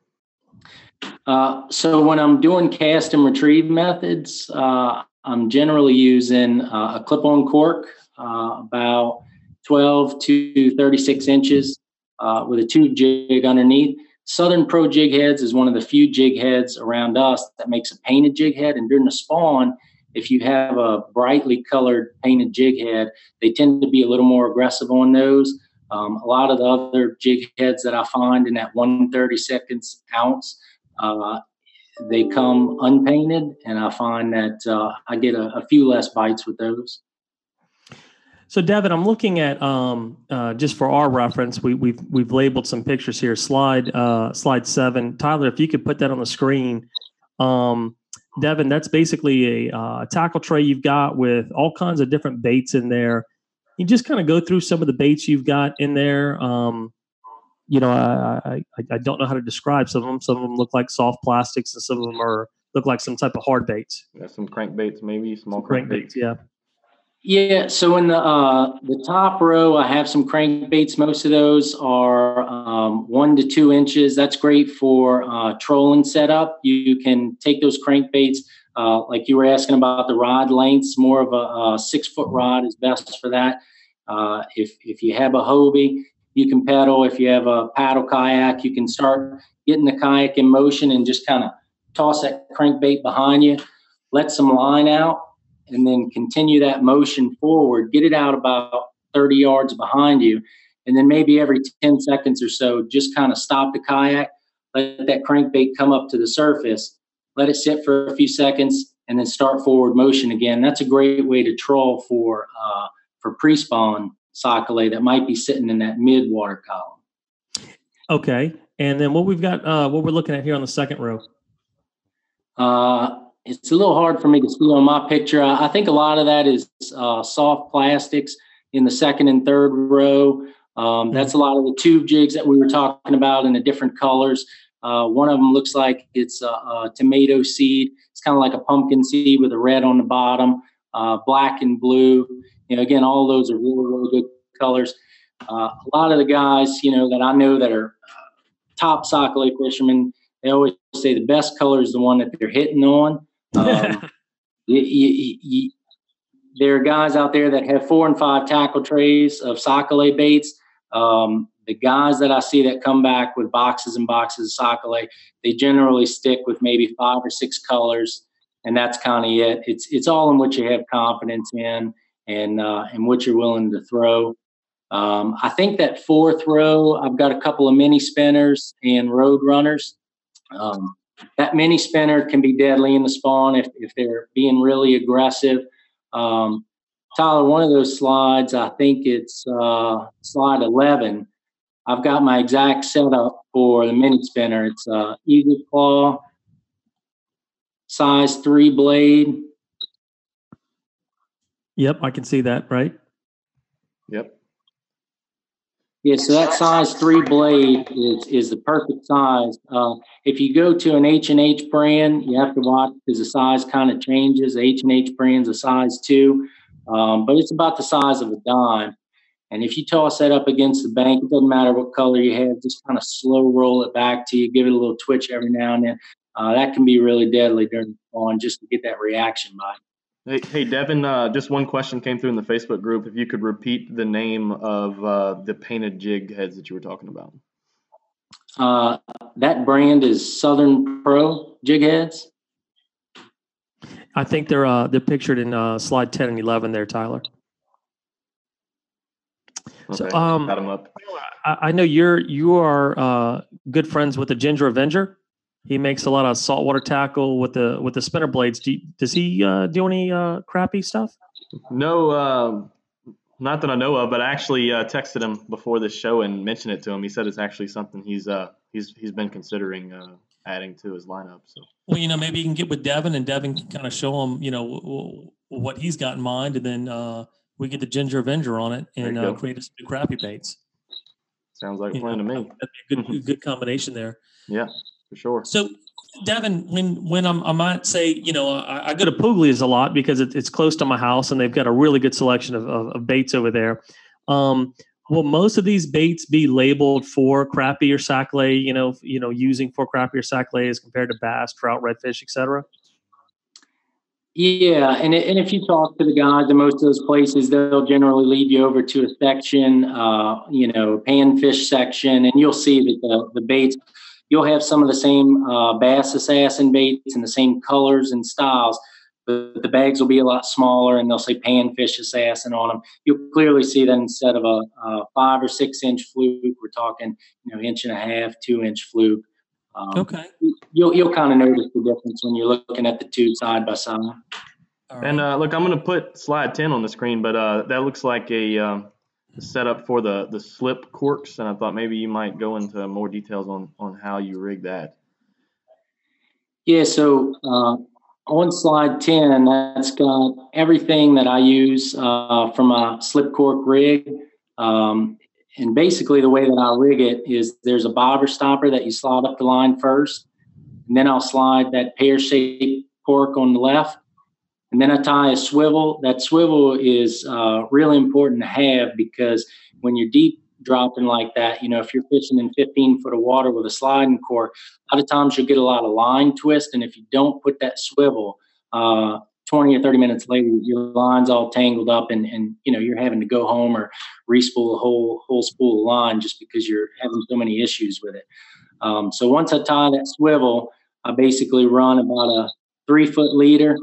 Uh, so when I'm doing cast and retrieve methods, uh, I'm generally using uh, a clip-on cork, uh, about 12 to 36 inches, uh, with a tube jig underneath. Southern Pro Jig Heads is one of the few jig heads around us that makes a painted jig head, and during the spawn, if you have a brightly colored painted jig head, they tend to be a little more aggressive on those. Um, a lot of the other jig heads that I find in that 130 seconds ounce, uh, they come unpainted, and I find that uh, I get a, a, few less bites with those. So, Devin, I'm looking at um, uh, just for our reference, we, we've we've labeled some pictures here. Slide uh, slide seven, Tyler, if you could put that on the screen. Um, Devin, that's basically a uh, tackle tray you've got with all kinds of different baits in there. You just kind of go through some of the baits you've got in there. Um, you know, I, I I don't know how to describe some of them. Some of them look like soft plastics, and some of them are look like some type of hard baits. Yeah, some crankbaits, maybe small crankbaits. Yeah. Yeah, so in the uh, the top row, I have some crankbaits. Most of those are um, one to two inches. That's great for uh, trolling setup. You can take those crankbaits, uh, like you were asking about the rod lengths. More of a, a six foot rod is best for that. Uh, if if you have a Hobie, you can pedal. If you have a paddle kayak, you can start getting the kayak in motion and just kind of toss that crankbait behind you, let some line out and then continue that motion forward, get it out about 30 yards behind you. And then maybe every 10 seconds or so, just kind of stop the kayak, let that crankbait come up to the surface, let it sit for a few seconds, and then start forward motion again. That's a great way to troll for uh, for pre-spawn sac-a-lait that might be sitting in that mid water column. Okay, and then what we've got, uh, what we're looking at here on the second row. Uh, it's a little hard for me to see on my picture. I, I think a lot of that is uh, soft plastics in the second and third row. Um, that's a lot of the tube jigs that we were talking about in the different colors. Uh, one of them looks like it's a, a tomato seed. It's kind of like a pumpkin seed with a red on the bottom, uh, black and blue. You know, again, all those are really, really good colors. Uh, a lot of the guys, you know, that I know that are uh, top sac-a-lait fishermen, they always say the best color is the one that they're hitting on. Um, you, you, you, there are guys out there that have four and five tackle trays of sac-a-lait baits. Um, the guys that I see that come back with boxes and boxes of sac-a-lait, they generally stick with maybe five or six colors, and that's kind of it. It's it's all in what you have confidence in and uh, and what you're willing to throw. Um, I think that fourth row, I've got a couple of mini spinners and road runners. Um, that mini spinner can be deadly in the spawn if, if they're being really aggressive. Um, Tyler, one of those slides, I think it's uh, slide 11. I've got my exact setup for the mini spinner. It's uh, Eagle Claw, size three blade. Yep, I can see that, right? Yep. Yeah, so that size three blade is is the perfect size. Uh, if you go to an H and H brand, you have to watch because the size kind of changes. H and H brand's a size two, um, but it's about the size of a dime. And if you toss that up against the bank, it doesn't matter what color you have. Just kind of slow roll it back to you, give it a little twitch every now and then. Uh, that can be really deadly during the spawn just to get that reaction bite. Hey, hey Devin, uh, just one question came through in the Facebook group. If you could repeat the name of uh, the painted jig heads that you were talking about. Uh, that brand is Southern Pro jig heads. I think they're uh, they're pictured in uh, slide ten and eleven there, Tyler. Okay, so um, got them up. I, I know you're you are uh, good friends with the Ginger Avenger. He makes a lot of saltwater tackle with the with the spinner blades. Do you, does he uh, do any uh, crappie stuff? No, uh, not that I know of. But I actually uh, texted him before this show and mentioned it to him. He said it's actually something he's uh, he's he's been considering uh, adding to his lineup. So. Well, you know, maybe you can get with Devin, and Devin can kind of show him, you know, w- w- what he's got in mind, and then we get the Ginger Avenger on it and create some new crappie baits. Sounds like a plan know, to me. That'd be a good, good combination there. Yeah for sure. So, Devin, when when I'm, i might say, you know, I, I go to Puglia's a lot because it, it's close to my house and they've got a really good selection of, of, of baits over there. Um, will most of these baits be labeled for crappie or sac-a-lait? You know, you know, using for crappie or sac-a-lait as compared to bass, trout, redfish, etc. Yeah, and and if you talk to the guys in most of those places, they'll generally lead you over to a section, uh, you know, panfish section, and you'll see that the the baits you'll have some of the same uh, bass assassin baits and the same colors and styles, but the bags will be a lot smaller and they'll say panfish assassin on them. You'll clearly see that instead of a, a five or six inch fluke, we're talking you know inch and a half, two inch fluke. Um, okay. You'll you'll kind of notice the difference when you're looking at the two side by side. Right. And uh, look, I'm going to put slide 10 on the screen, but uh, that looks like a um, setup for the, the slip corks, and I thought maybe you might go into more details on, on how you rig that. Yeah, so uh, on slide 10, that's got everything that I use uh, from a slip cork rig. Um, and basically, the way that I rig it is there's a bobber stopper that you slide up the line first, and then I'll slide that pear shaped cork on the left. And then I tie a swivel. That swivel is uh, really important to have because when you're deep dropping like that, you know, if you're fishing in 15 foot of water with a sliding cork, a lot of times you'll get a lot of line twist. And if you don't put that swivel, uh, 20 or 30 minutes later, your line's all tangled up and, and you know, you're having to go home or respool a whole, whole spool of line just because you're having so many issues with it. Um, so once I tie that swivel, I basically run about a three foot leader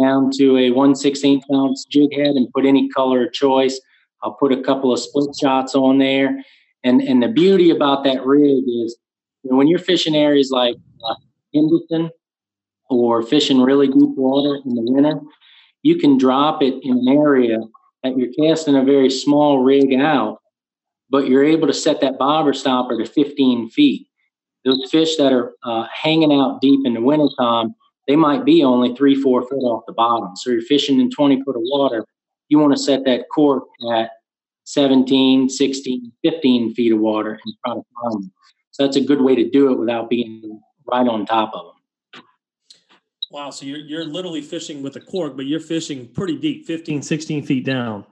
down to a 1 16th ounce jig head and put any color of choice. I'll put a couple of split shots on there. And, and the beauty about that rig is you know, when you're fishing areas like uh, Henderson or fishing really deep water in the winter, you can drop it in an area that you're casting a very small rig out, but you're able to set that bobber stopper to 15 feet. Those fish that are uh, hanging out deep in the wintertime, they might be only three, four foot off the bottom. So you're fishing in 20 foot of water. You want to set that cork at 17, 16, 15 feet of water and try to find them. So that's a good way to do it without being right on top of them. Wow. So you're, you're literally fishing with a cork, but you're fishing pretty deep, 15, 16 feet down.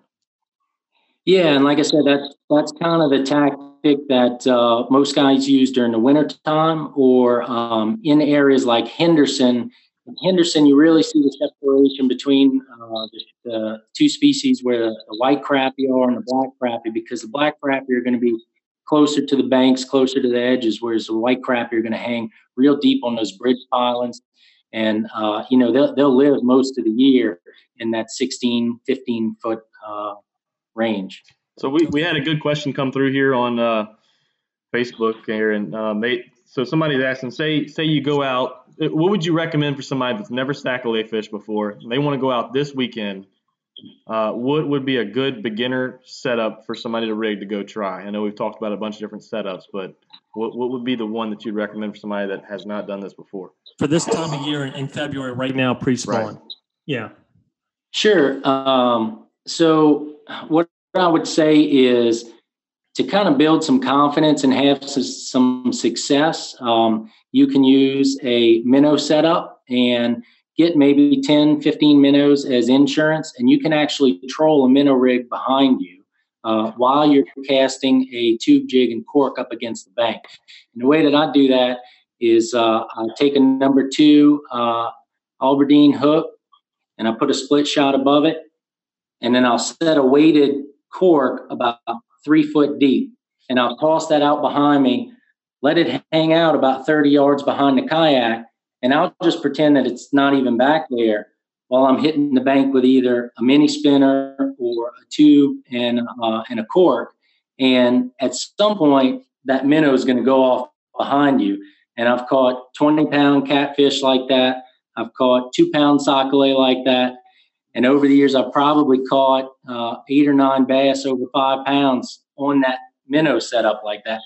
Yeah. And like I said, that's, that's kind of the tactic that uh, most guys use during the winter time or um, in areas like Henderson in Henderson, you really see the separation between uh, the, the, two species where the, the, white crappie are and the black crappie, because the black crappie are going to be closer to the banks, closer to the edges, whereas the white crappie are going to hang real deep on those bridge pilings. And, uh, you know, they'll, they'll live most of the year in that 16, 15 foot uh, range. So we, we had a good question come through here on uh, Facebook here, and they so somebody's asking, say say you go out, what would you recommend for somebody that's never sac-a-lait fished before? They want to go out this weekend. Uh, what would be a good beginner setup for somebody to rig to go try? I know we've talked about a bunch of different setups, but what, what would be the one that you'd recommend for somebody that has not done this before? For this time of year in February, right now, pre-spawn. Right. Yeah. Sure. Um, so what I would say is to kind of build some confidence and have some success, um, you can use a minnow setup and get maybe 10, 15 minnows as insurance, and you can actually troll a minnow rig behind you uh, while you're casting a tube jig and cork up against the bank. And the way that I do that is uh, I take a number two uh, hook and I put a split shot above it, and then I'll set a weighted cork about three foot deep. And I'll toss that out behind me, let it hang out about 30 yards behind the kayak, and I'll just pretend that it's not even back there while I'm hitting the bank with either a mini spinner or a tube and, uh, and a cork. And at some point, that minnow is going to go off behind you. And I've caught 20 pound catfish like that. I've caught two pound sac-a-lait like that. And over the years, I've probably caught uh, eight or nine bass over five pounds on that minnow setup like that.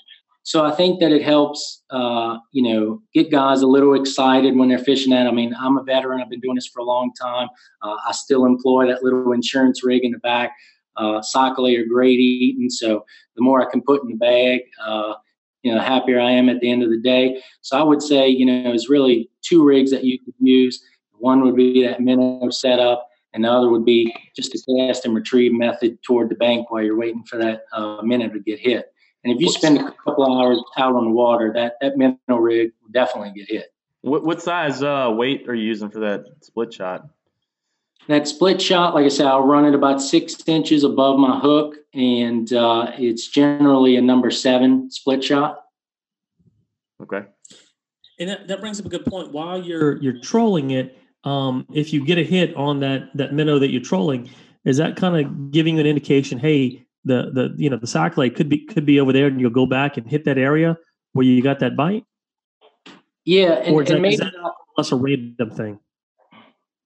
So I think that it helps, uh, you know, get guys a little excited when they're fishing that. I mean, I'm a veteran. I've been doing this for a long time. Uh, I still employ that little insurance rig in the back. Uh, sac-a-lait are great eating. So the more I can put in the bag, uh, you know, happier I am at the end of the day. So I would say, you know, there's really two rigs that you could use. One would be that minnow setup, and the other would be just a cast and retrieve method toward the bank while you're waiting for that uh, minnow to get hit. And if you spend a couple hours out on the water, that that minnow rig will definitely get hit. What what size uh, weight are you using for that split shot? That split shot, like I said, I'll run it about six inches above my hook, and uh, it's generally a number seven split shot. Okay. And that, that brings up a good point. While you're you're trolling it, um, if you get a hit on that that minnow that you're trolling, is that kind of giving you an indication? Hey, the the you know the sac-a-lait could be could be over there, and you'll go back and hit that area where you got that bite. Yeah, and, or is and that, is that less a random thing?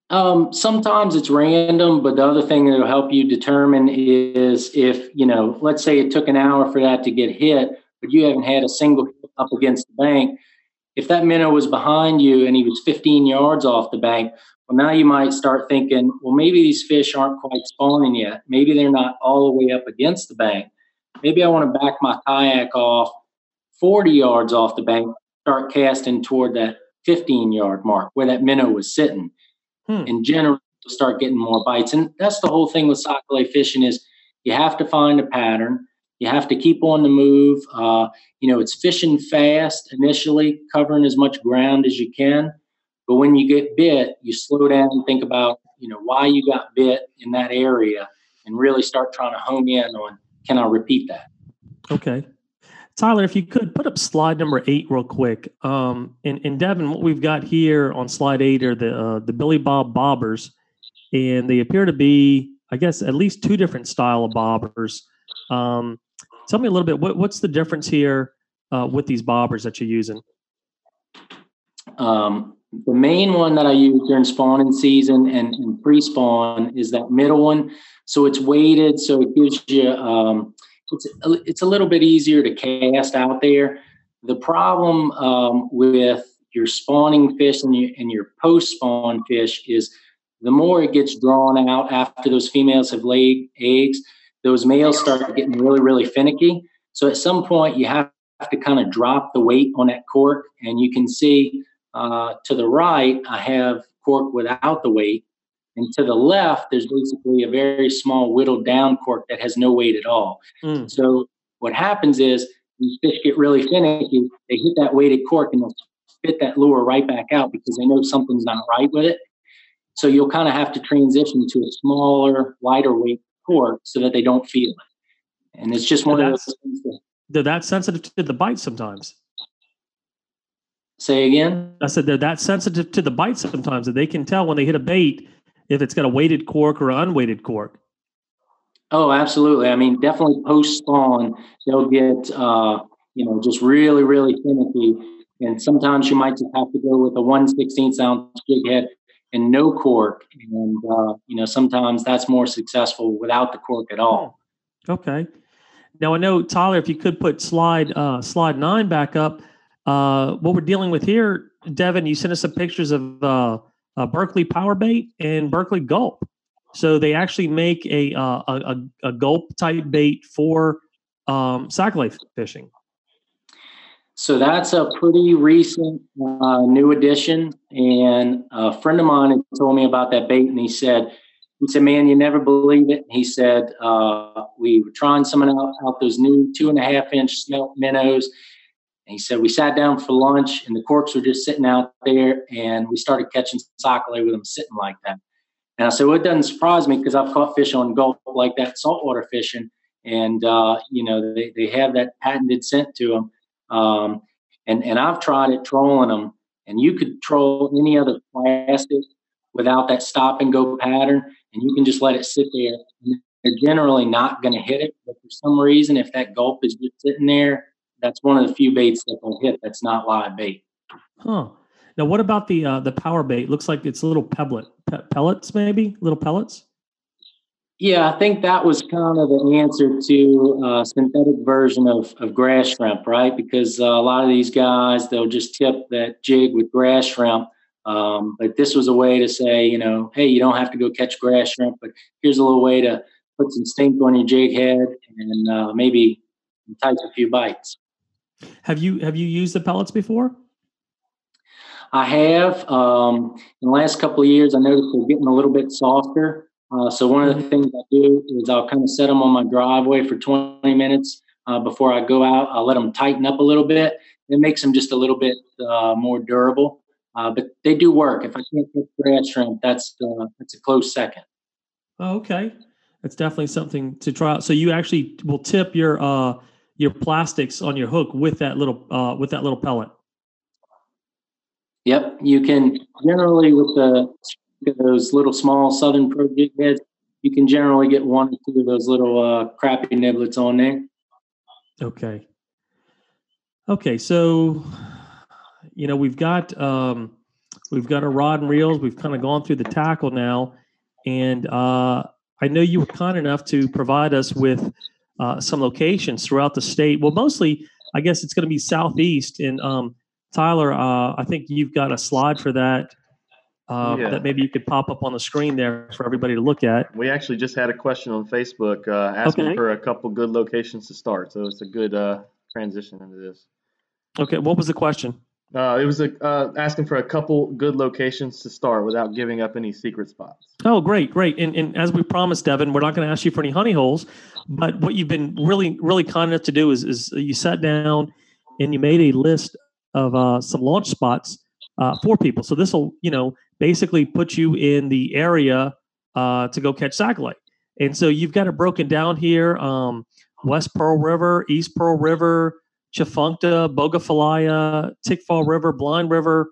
Um, sometimes it's random, but the other thing that'll help you determine is if, you know, let's say it took an hour for that to get hit, but you haven't had a single up against the bank. If that minnow was behind you and he was 15 yards off the bank, well, now you might start thinking, well, maybe these fish aren't quite spawning yet. Maybe they're not all the way up against the bank. Maybe I want to back my kayak off 40 yards off the bank, start casting toward that 15 yard mark where that minnow was sitting. Hmm. And generally start getting more bites. And that's the whole thing with sac-a-lait fishing is you have to find a pattern. You have to keep on the move. Uh, you know, it's fishing fast initially, covering as much ground as you can. But when you get bit, you slow down and think about, you know, why you got bit in that area and really start trying to hone in on can I repeat that? Okay. Tyler, if you could put up slide number eight real quick. Um, and, and Devin, what we've got here on slide eight are the uh, the Billy Bob bobbers, and they appear to be, I guess, at least two different style of bobbers. Um, tell me a little bit. What, what's the difference here uh, with these bobbers that you're using? Um, the main one that I use during spawning season and, and pre-spawn is that middle one. So it's weighted, so it gives you um, it's a, it's a little bit easier to cast out there. The problem um, with your spawning fish and your, and your post-spawn fish is the more it gets drawn out after those females have laid eggs, those males start getting really, really finicky. So at some point, you have to kind of drop the weight on that cork, and you can see uh, to the right, I have cork without the weight. And to the left, there's basically a very small whittled down cork that has no weight at all. Mm. So what happens is these fish get really finicky. They hit that weighted cork and they'll spit that lure right back out because they know something's not right with it. So you'll kind of have to transition to a smaller, lighter weight cork so that they don't feel it. And it's just one of those things that they're that sensitive to the bite sometimes. Say again. I said they're that sensitive to the bite sometimes that they can tell when they hit a bait if it's got a weighted cork or an unweighted cork. Oh, absolutely. I mean, definitely post spawn, they'll get uh, you know just really, really finicky, and sometimes you might just have to go with a one sixteenth ounce jig head and no cork, and uh, you know sometimes that's more successful without the cork at all. Okay. Now I know Tyler, if you could put slide uh, slide nine back up. Uh, what we're dealing with here, Devin, you sent us some pictures of uh, uh, Berkley Power Bait and Berkley Gulp. So they actually make a uh, a, a, gulp type bait for um, fishing. So that's a pretty recent uh, new addition, and a friend of mine told me about that bait, and he said, "He said, man, you never believe it." He said, uh, "We were trying some out, out those new two and a half inch smelt minnows, and he said, we sat down for lunch and the corks were just sitting out there and we started catching sac-a-lait with them sitting like that. And I said, well, it doesn't surprise me because I've caught fish on gulp like that, saltwater fishing. And, uh, you know, they, they have that patented scent to them. Um, and, and I've tried it trolling them and you could troll any other plastic without that stop and go pattern and you can just let it sit there. They're generally not going to hit it. But for some reason, if that gulp is just sitting there, that's one of the few baits that will hit that's not live bait. Huh. Now, what about the uh, the power bait? Looks like it's little pellet pe- pellets, maybe little pellets. Yeah, I think that was kind of the answer to a uh, synthetic version of, of grass shrimp, right? Because uh, a lot of these guys they'll just tip that jig with grass shrimp. Um, but this was a way to say, you know, hey, you don't have to go catch grass shrimp, but here's a little way to put some stink on your jig head and uh, maybe entice a few bites. Have you have you used the pellets before? I have. Um, in the last couple of years, I noticed they're getting a little bit softer. Uh, so one of the mm-hmm. things I do is I'll kind of set them on my driveway for 20 minutes uh, before I go out. I'll let them tighten up a little bit. It makes them just a little bit uh, more durable. Uh, but they do work. If I can't get grass shrimp, that's uh, that's a close second. Oh, okay, that's definitely something to try out. So you actually will tip your uh, your plastics on your hook with that little uh, with that little pellet. Yep, you can generally with the those little small Southern Pro jig heads, you can generally get one or two of those little uh, crappie niblets on there. Okay. Okay, so you know we've got um, we've got our rod and reels. We've kind of gone through the tackle now, and uh, I know you were kind enough to provide us with uh, some locations throughout the state. Well, mostly, I guess it's going to be southeast. And um, Tyler, uh, I think you've got a slide for that. Uh, yeah. That maybe you could pop up on the screen there for everybody to look at. We actually just had a question on Facebook uh, asking okay. for a couple good locations to start, so it's a good uh, transition into this. Okay, what was the question? Uh, it was a, uh, asking for a couple good locations to start without giving up any secret spots. Oh, great, great. And, and as we promised, Devin, we're not going to ask you for any honey holes, but what you've been really, really kind enough to do is, is you sat down and you made a list of uh, some launch spots uh, for people. So this will, you know, basically put you in the area uh, to go catch sac-a-lait. And so you've got it broken down here: um, West Pearl River, East Pearl River, Tchefuncte, Bogafilaya, Tickfaw River, Blind River,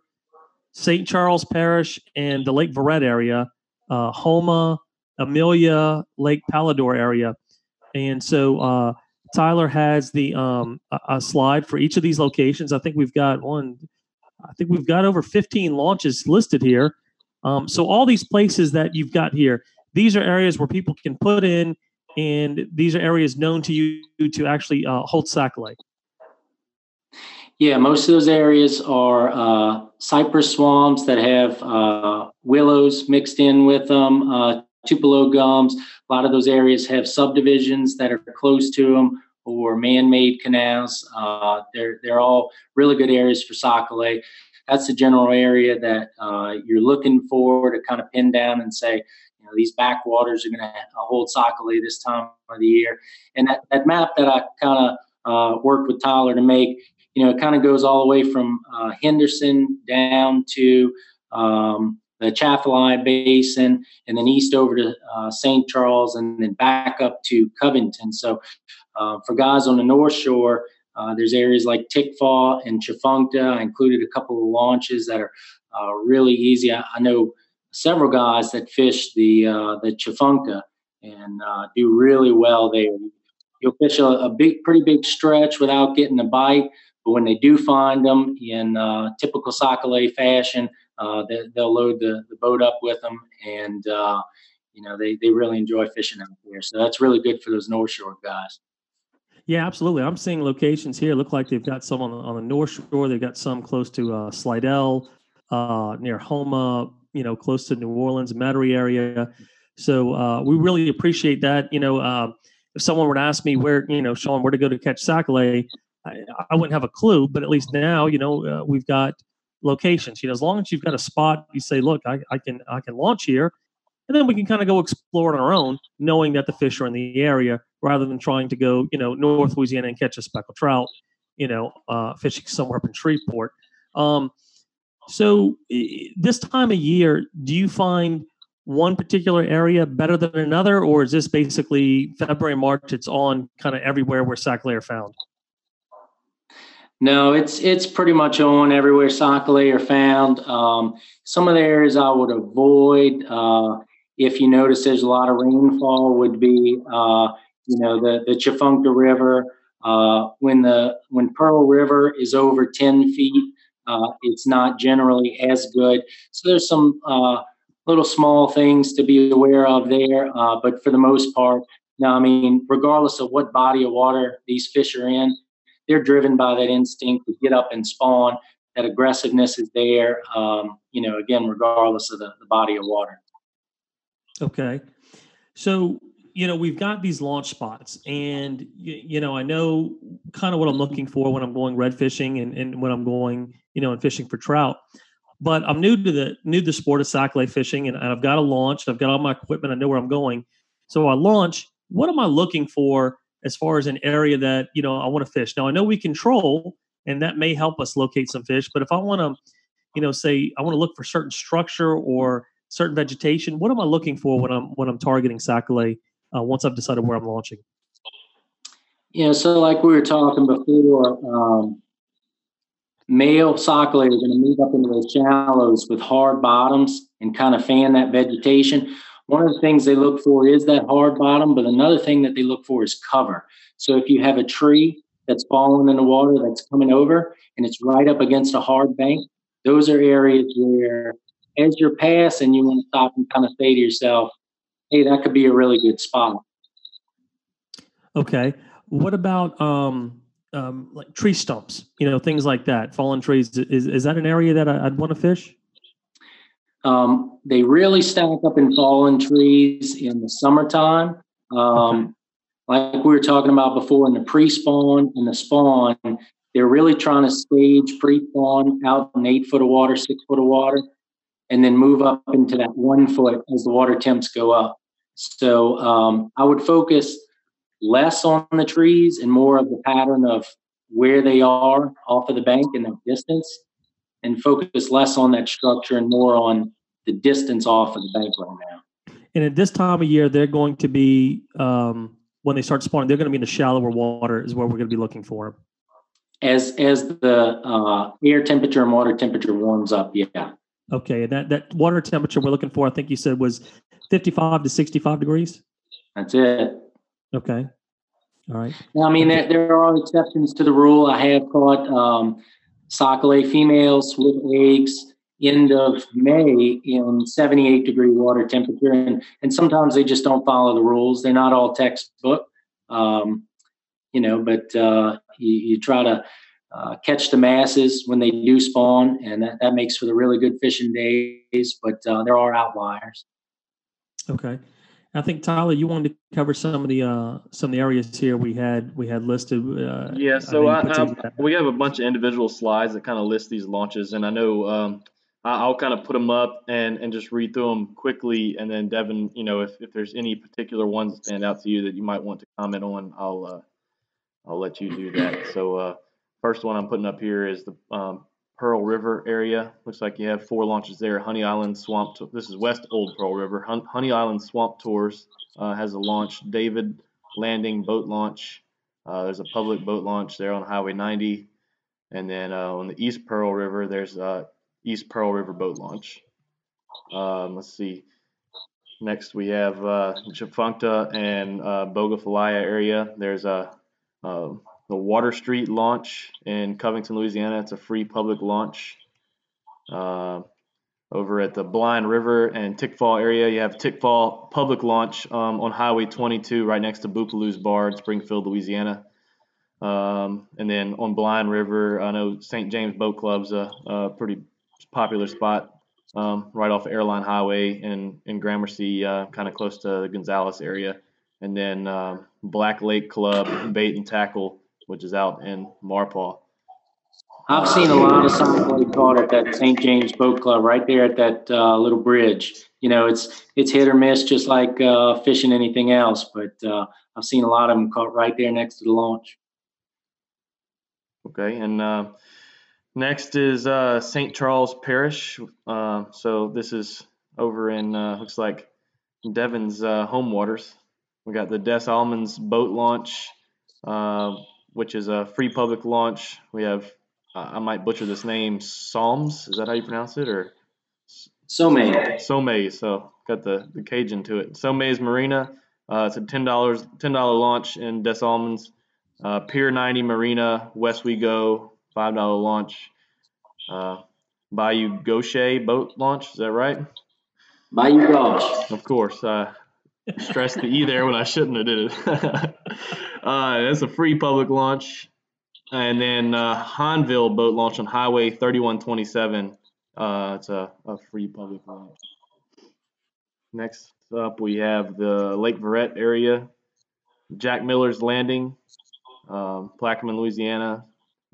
St. Charles Parish, and the Lake Verret area, uh, Houma, Amelia, Lake Palourde area. And so uh, Tyler has the um, a, a, slide for each of these locations. I think we've got one. I think we've got over 15 launches listed here. Um, so all these places that you've got here, these are areas where people can put in, and these are areas known to you to actually uh, hold sac-a-lait. Yeah, most of those areas are uh, cypress swamps that have uh, willows mixed in with them, uh, tupelo gums. A lot of those areas have subdivisions that are close to them or man-made canals. Uh, they're they're all really good areas for sac-a-lait. That's the general area that uh, you're looking for to kind of pin down and say, you know, these backwaters are going to hold sac-a-lait this time of the year. And that, that map that I kind of uh, worked with Tyler to make you know, it kind of goes all the way from uh, Henderson down to um, the Atchafalaya Basin, and then east over to uh, St. Charles, and then back up to Covington. So, uh, for guys on the North Shore, uh, there's areas like Tickfaw and Tchefuncte. I included a couple of launches that are uh, really easy. I, I, know several guys that fish the uh, the Tchefuncte and do really well there. You'll fish a, a big, pretty big stretch without getting a bite. But when they do find them in uh, typical sac-a-lait fashion, uh, they, will load the, the boat up with them, and uh, you know they, they really enjoy fishing out there. So that's really good for those North Shore guys. Yeah, absolutely. I'm seeing locations here. Look like they've got some on the, on the North Shore. They've got some close to uh, Slidell, uh, near Houma. You know, close to New Orleans, Metairie area. So uh, we really appreciate that. You know, uh, if someone were to ask me where, you know, Sean, where to go to catch sac-a-lait, I, I wouldn't have a clue, but at least now, you know, uh, we've got locations. You know, as long as you've got a spot, you say, look, I, I can I can launch here, and then we can kind of go explore on our own, knowing that the fish are in the area, rather than trying to go, you know, North Louisiana and catch a speckled trout, you know, uh, fishing somewhere up in Shreveport. Um, so this time of year, do you find one particular area better than another, or is this basically February, March? It's on kind of everywhere where sac-a-lait are found. No, it's it's pretty much on everywhere sac-a-lait are found. Um, some of the areas I would avoid, uh, if you notice there's a lot of rainfall, would be uh, you know the the Tchefuncte River. Uh, when the when Pearl River is over ten feet, uh, it's not generally as good. So there's some uh, little small things to be aware of there, uh, but for the most part, now I mean, regardless of what body of water these fish are in they're driven by that instinct to get up and spawn. That aggressiveness is there, um, you know, again, regardless of the, the body of water. Okay. So, you know, we've got these launch spots, and, you, you know, I know kind of what I'm looking for when I'm going red fishing and, and when I'm going, you know, and fishing for trout but I'm new to the new to the sport of sac-a-lait fishing, and I've got a launch. I've got all my equipment. I know where I'm going. So I launch. What am I looking for as far as an area that you know I want to fish. Now I know we control, and that may help us locate some fish. But if I want to, you know, say I want to look for certain structure or certain vegetation, what am I looking for when I'm when I'm targeting sac-a-lait uh, once I've decided where I'm launching? Yeah, so like we were talking before, um, male sac-a-lait are going to move up into those shallows with hard bottoms and kind of fan that vegetation. One of the things they look for is that hard bottom, but another thing that they look for is cover. So if you have a tree that's fallen in the water that's coming over and it's right up against a hard bank, those are areas where, as you're passing, you want to stop and kind of say to yourself, "Hey, that could be a really good spot." Okay. What about um, um, like tree stumps? You know, things like that, fallen trees. Is is that an area that I, would want to fish? Um, they really stack up in fallen trees in the summertime. Um. Like we were talking about before, in the pre-spawn and the spawn, they're really trying to stage pre-spawn out in eight foot of water, six foot of water, and then move up into that one foot as the water temps go up. So um, I would focus less on the trees and more of the pattern of where they are off of the bank and the distance, and focus less on that structure and more on the distance off of the bank right now. And at this time of year, they're going to be um, when they start spawning. They're going to be in the shallower water, is where we're going to be looking for them. As as the uh, air temperature and water temperature warms up, yeah. Okay, and that that water temperature we're looking for, I think you said was fifty-five to sixty-five degrees. That's it. Okay. All right. Now, I mean, there, there are exceptions to the rule. I have caught um, Sac-a-lait females with eggs end of May in 78 degree water temperature. And, and sometimes they just don't follow the rules. They're not all textbook, um, you know, but uh, you, you, try to uh, catch the masses when they do spawn, and that, that makes for the really good fishing days. But uh, there are outliers. Okay. I think Tyler, you wanted to cover some of the uh, some of the areas here we had we had listed. Uh, yeah, so I I, I, we have a bunch of individual slides that kind of list these launches, and I know um, I'll kind of put them up and, and just read through them quickly, and then Devin, you know, if, if there's any particular ones that stand out to you that you might want to comment on, I'll uh, I'll let you do that. So uh, first one I'm putting up here is the um, Pearl River area. Looks like you have four launches there. Honey Island Swamp. This is West Old Pearl River. Honey Island Swamp Tours uh, has a launch. David Landing boat launch. Uh, there's a public boat launch there on Highway 90. And then uh, on the East Pearl River, there's uh, East Pearl River boat launch. Um, let's see. Next, we have uh, and uh, area. There's a uh, the Water Street launch in Covington, Louisiana. It's a free public launch. Uh, over at the Blind River and Tickfaw area, you have Tickfaw public launch um, on Highway 22, right next to Bookaloo's Bar in Springfield, Louisiana. Um, and then on Blind River, I know St. James Boat Club's a, a pretty popular spot um, right off Airline Highway in, in Gramercy, uh, kind of close to the Gonzales area. And then uh, Black Lake Club Bait and Tackle, which is out in Maurepas. I've seen a lot of somebody caught at that St. James Boat Club right there at that uh, little bridge. You know, it's it's hit or miss, just like uh, fishing anything else. But uh, I've seen a lot of them caught right there next to the launch. Okay, and uh, Next is uh, St. Charles Parish. Uh, so this is over in uh, looks like Devin's uh, home waters. We got the Des Allemands boat launch, uh, which is a free public launch. We have I might butcher this name, Psalms. Is that how you pronounce it, or Somay? Somay. So got the the Cajun to it. Somay's Marina. Uh, it's a ten dollars ten dollar launch in Des Allemands. Pier 90 Marina, Westwego, five dollar launch. Uh, Bayou Gauche boat launch. Is that right? Bayou Gauche. Of course. Uh, stressed the E there when I shouldn't have did it. uh, that's a free public launch. And then uh, Hahnville boat launch on Highway 3127. Uh, it's a, a free public launch. Next up, we have the Lake Verret area. Jack Miller's Landing, um, Plaquemine, Louisiana.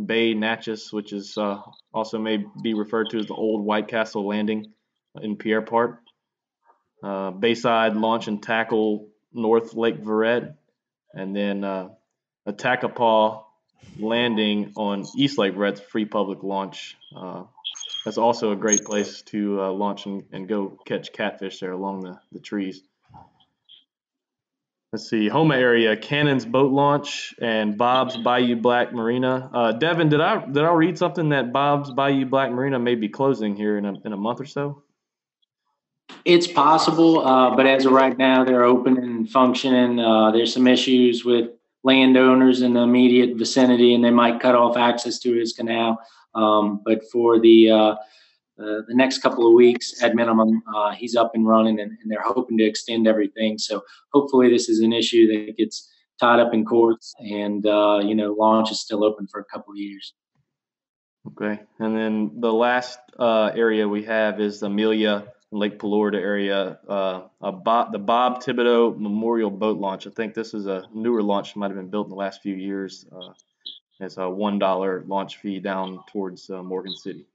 Bay Natchez, which is uh, also may be referred to as the old White Castle Landing in Pierre Part. Uh, Bayside Launch and Tackle North Lake Verret, and then uh, a Takapaw Landing on East Lake Verret's free public launch. Uh, that's also a great place to uh, launch and, and go catch catfish there along the, the trees let's see, Houma area, Cannon's boat launch, and Bob's Bayou Black Marina. Uh, Devin, did I did I read something that Bob's Bayou Black Marina may be closing here in a in a month or so? It's possible, uh, but as of right now, they're open and functioning. Uh, there's some issues with landowners in the immediate vicinity, and they might cut off access to his canal. Um, but for the uh, the next couple of weeks at minimum, uh, he's up and running, and, and, they're hoping to extend everything. So hopefully, this is an issue that gets tied up in courts, and uh, you know, launch is still open for a couple of years. Okay, and then the last uh, area we have is Amelia Lake Palourde area, uh, Bob, the Bob Thibodeau Memorial Boat Launch. I think this is a newer launch might have been built in the last few years. Uh, it's a one dollar launch fee down towards uh, Morgan City.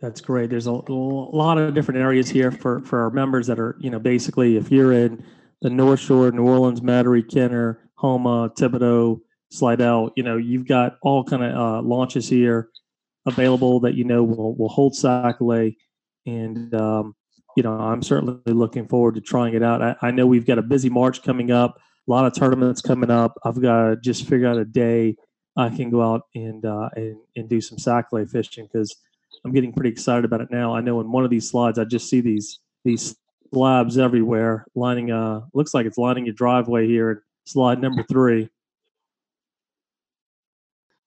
That's great. There's a, lot of different areas here for for our members that are you know basically if you're in the North Shore, New Orleans, Metairie, Kenner, Houma, Thibodaux, Slidell, you know you've got all kind of uh, launches here available that you know will will hold Sac-A-Lait, and um, you know I'm certainly looking forward to trying it out. I, I, know we've got a busy March coming up, a lot of tournaments coming up. I've got to just figure out a day I can go out and uh, and, and do some Sac-A-Lait fishing because I'm getting pretty excited about it now. I know in one of these slides I just see these these slabs everywhere lining uh looks like it's lining your driveway here slide number three.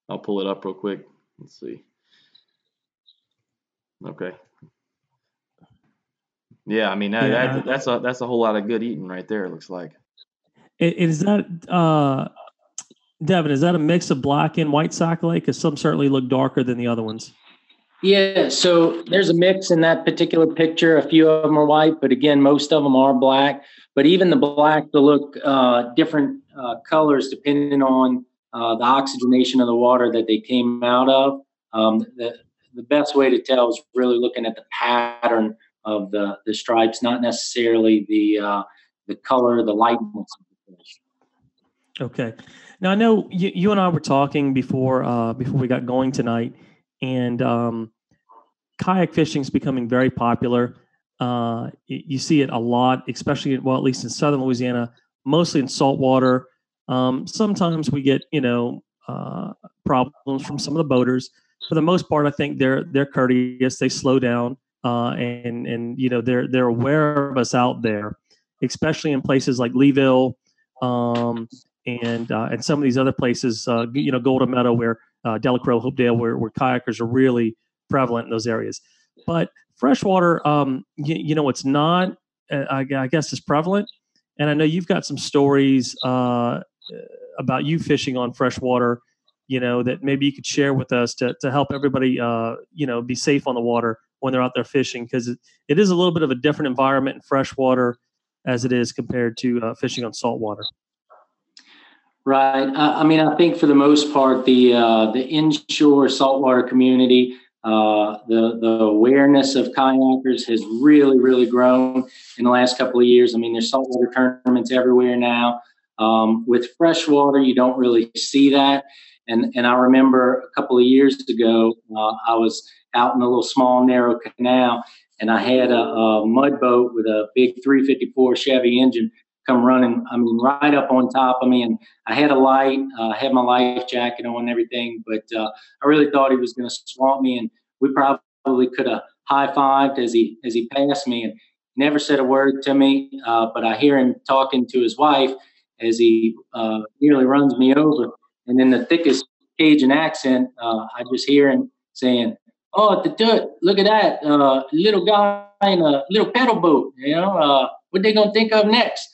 I'll pull it up real quick. Let's see. Okay. Yeah, I mean that, yeah. that, that's a that's a whole lot of good eating right there. It looks like. Is that uh, Devin? Is that a mix of black and white Sac-A-Lait? Because some certainly look darker than the other ones. Yeah, so there's a mix in that particular picture. A few of them are white, but again, most of them are black. But even the black will look uh, different uh, colors depending on uh, the oxygenation of the water that they came out of. Um, the, the best way to tell is really looking at the pattern of the, the stripes, not necessarily the uh, the color, the lightness of the fish. Okay. Now I know you, you and I were talking before uh, before we got going tonight, and um, kayak fishing is becoming very popular. Uh, you see it a lot, especially well, at least in southern Louisiana, mostly in saltwater. Um, sometimes we get you know uh, problems from some of the boaters, for the most part, I think they're they're courteous. They slow down, uh, and and you know they're they're aware of us out there, especially in places like Leeville, um, and uh, and some of these other places. Uh, you know, Golden Meadow, where uh, Delacroix, Hopedale, where where kayakers are really prevalent in those areas. But freshwater, um, you, you know, it's not. Uh, I, I, guess it's prevalent, and I know you've got some stories uh, about you fishing on freshwater you know, that maybe you could share with us to, to help everybody, uh, you know, be safe on the water when they're out there fishing? Because it, it is a little bit of a different environment in freshwater as it is compared to uh, fishing on saltwater. Right. I, I, mean, I think for the most part, the uh, the inshore saltwater community, uh, the the awareness of kayakers has really, really grown in the last couple of years. I mean, there's saltwater tournaments everywhere now. Um, with freshwater, you don't really see that. And, and I remember a couple of years ago, uh, I was out in a little small, narrow canal, and I had a, a mud boat with a big 354 Chevy engine come running, I mean, right up on top of me. And I had a light, uh, I had my life jacket on and everything, but uh, I really thought he was going to swamp me. And we probably could have high fived as he, as he passed me and never said a word to me. Uh, but I hear him talking to his wife as he uh, nearly runs me over. And in the thickest Cajun accent, uh, I just hear him saying, "Oh, look at that uh, little guy in a little pedal boat. You know, uh, what they gonna think of next?"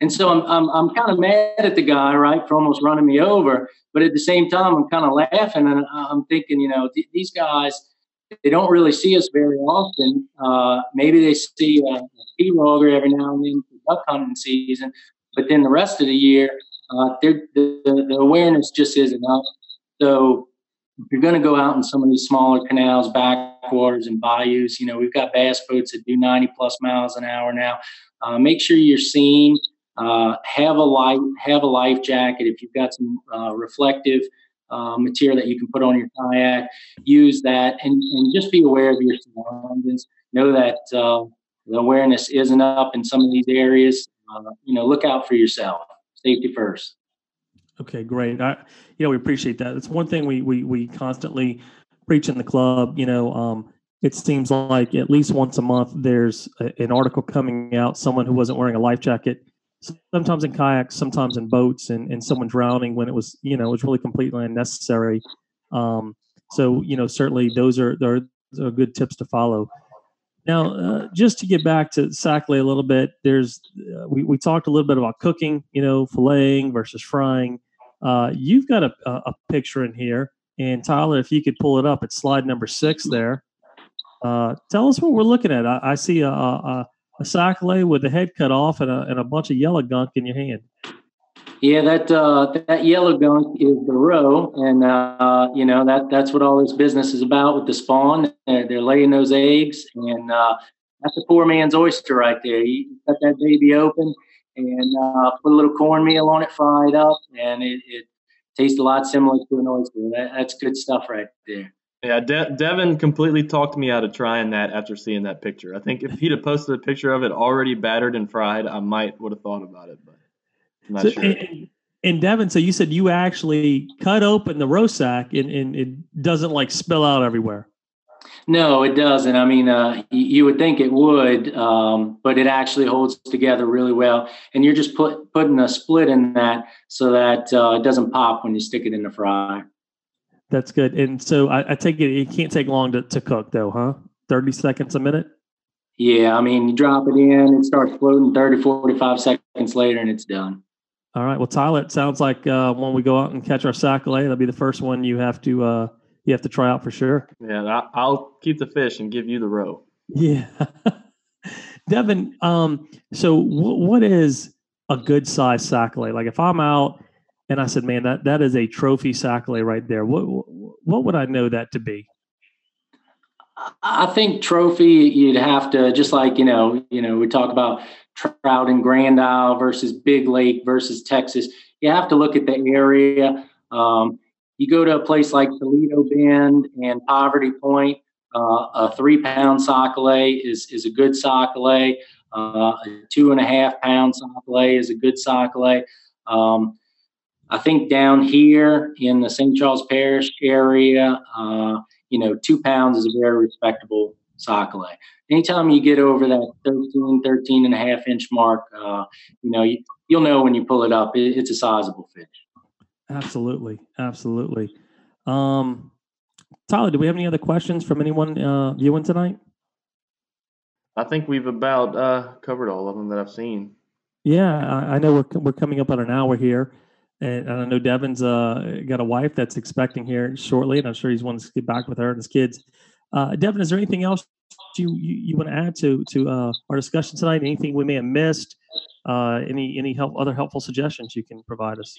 And so I'm I'm, I'm kind of mad at the guy, right, for almost running me over. But at the same time, I'm kind of laughing, and I'm thinking, you know, th- these guys, they don't really see us very often. Uh, maybe they see a pirogue every now and then for duck hunting season, but then the rest of the year, uh, the, the awareness just isn't up. So if you're going to go out in some of these smaller canals, backwaters, and bayous, you know we've got bass boats that do 90 plus miles an hour now. Uh, make sure you're seen. Uh, have a life, have a life jacket. If you've got some uh, reflective uh, material that you can put on your kayak, use that, and, and just be aware of your surroundings. Know that uh, the awareness isn't up in some of these areas. Uh, you know, look out for yourself safety first. Okay, great. I, you know, we appreciate that. It's one thing we we we constantly preach in the club. You know, um, it seems like at least once a month there's a, an article coming out. Someone who wasn't wearing a life jacket, sometimes in kayaks, sometimes in boats, and and someone drowning when it was you know it was really completely unnecessary. Um, So you know, certainly those are are, are good tips to follow. Now, uh, just to get back to sac-a-lait little bit, there's uh, we, we talked a little bit about cooking, you know, filleting versus frying. Uh, you've got a, a, picture in here, and Tyler, if you could pull it up, it's slide number six there. Uh, tell us what we're looking at. I, I see a, a, a sac-a-lait with the head cut off and a, and a bunch of yellow gunk in your hand. Yeah, that uh, that yellow gunk is the roe, and uh, you know that that's what all this business is about with the spawn. They're, they're laying those eggs, and uh, that's a poor man's oyster right there. You cut that baby open and uh, put a little cornmeal on it, fry it up, and it, it tastes a lot similar to an oyster. That, that's good stuff right there. Yeah, De- Devin completely talked me out of trying that after seeing that picture. I think if he'd have posted a picture of it already battered and fried, I might would have thought about it. But I'm not so, sure. And, and Devin, so you said you actually cut open the roe sac and, and it doesn't like spill out everywhere. No, it doesn't. I mean, uh, you would think it would, um, but it actually holds together really well. And you're just put, putting a split in that so that uh, it doesn't pop when you stick it in the fryer. That's good. And so I, I take it it can't take long to, to cook, though, huh? 30 seconds a minute? Yeah, I mean, you drop it in, it starts floating 30, 45 seconds later, and it's done. All right. Well, Tyler, it sounds like uh, when we go out and catch our sac-a-lait, that'll be the first one you have to uh, you have to try out for sure. Yeah, I'll keep the fish and give you the roe. Yeah, Devin. Um, so w- what is a good size sac-a-lait? Like if I'm out and I said, "Man, that that is a trophy sac-a-lait right there," what what would I know that to be? I think trophy you'd have to just like you know you know we talk about trout in Grand Isle versus Big Lake versus Texas. You have to look at the area. Um, you go to a place like Toledo Bend and Poverty Point, uh, a three pound sac-a-lait is, is a good sac-a-lait. Uh, a two and a half pound sac-a-lait is a good sac-a-lait. Um, I think down here in the St. Charles Parish area, uh, you know, two pounds is a very respectable sac-a-lait. Anytime you get over that 13, 13 and a half inch mark, uh, you know, you, will know when you pull it up, it, it's a sizable fish. Absolutely, absolutely. Um, Tyler, do we have any other questions from anyone uh, viewing tonight? I think we've about uh, covered all of them that I've seen. Yeah, I, I know we're we're coming up on an hour here, and, and I know Devin's uh, got a wife that's expecting here shortly, and I'm sure he's wanting to get back with her and his kids. Uh, Devin, is there anything else you you, you want to add to to uh, our discussion tonight? Anything we may have missed? Uh, any any help other helpful suggestions you can provide us?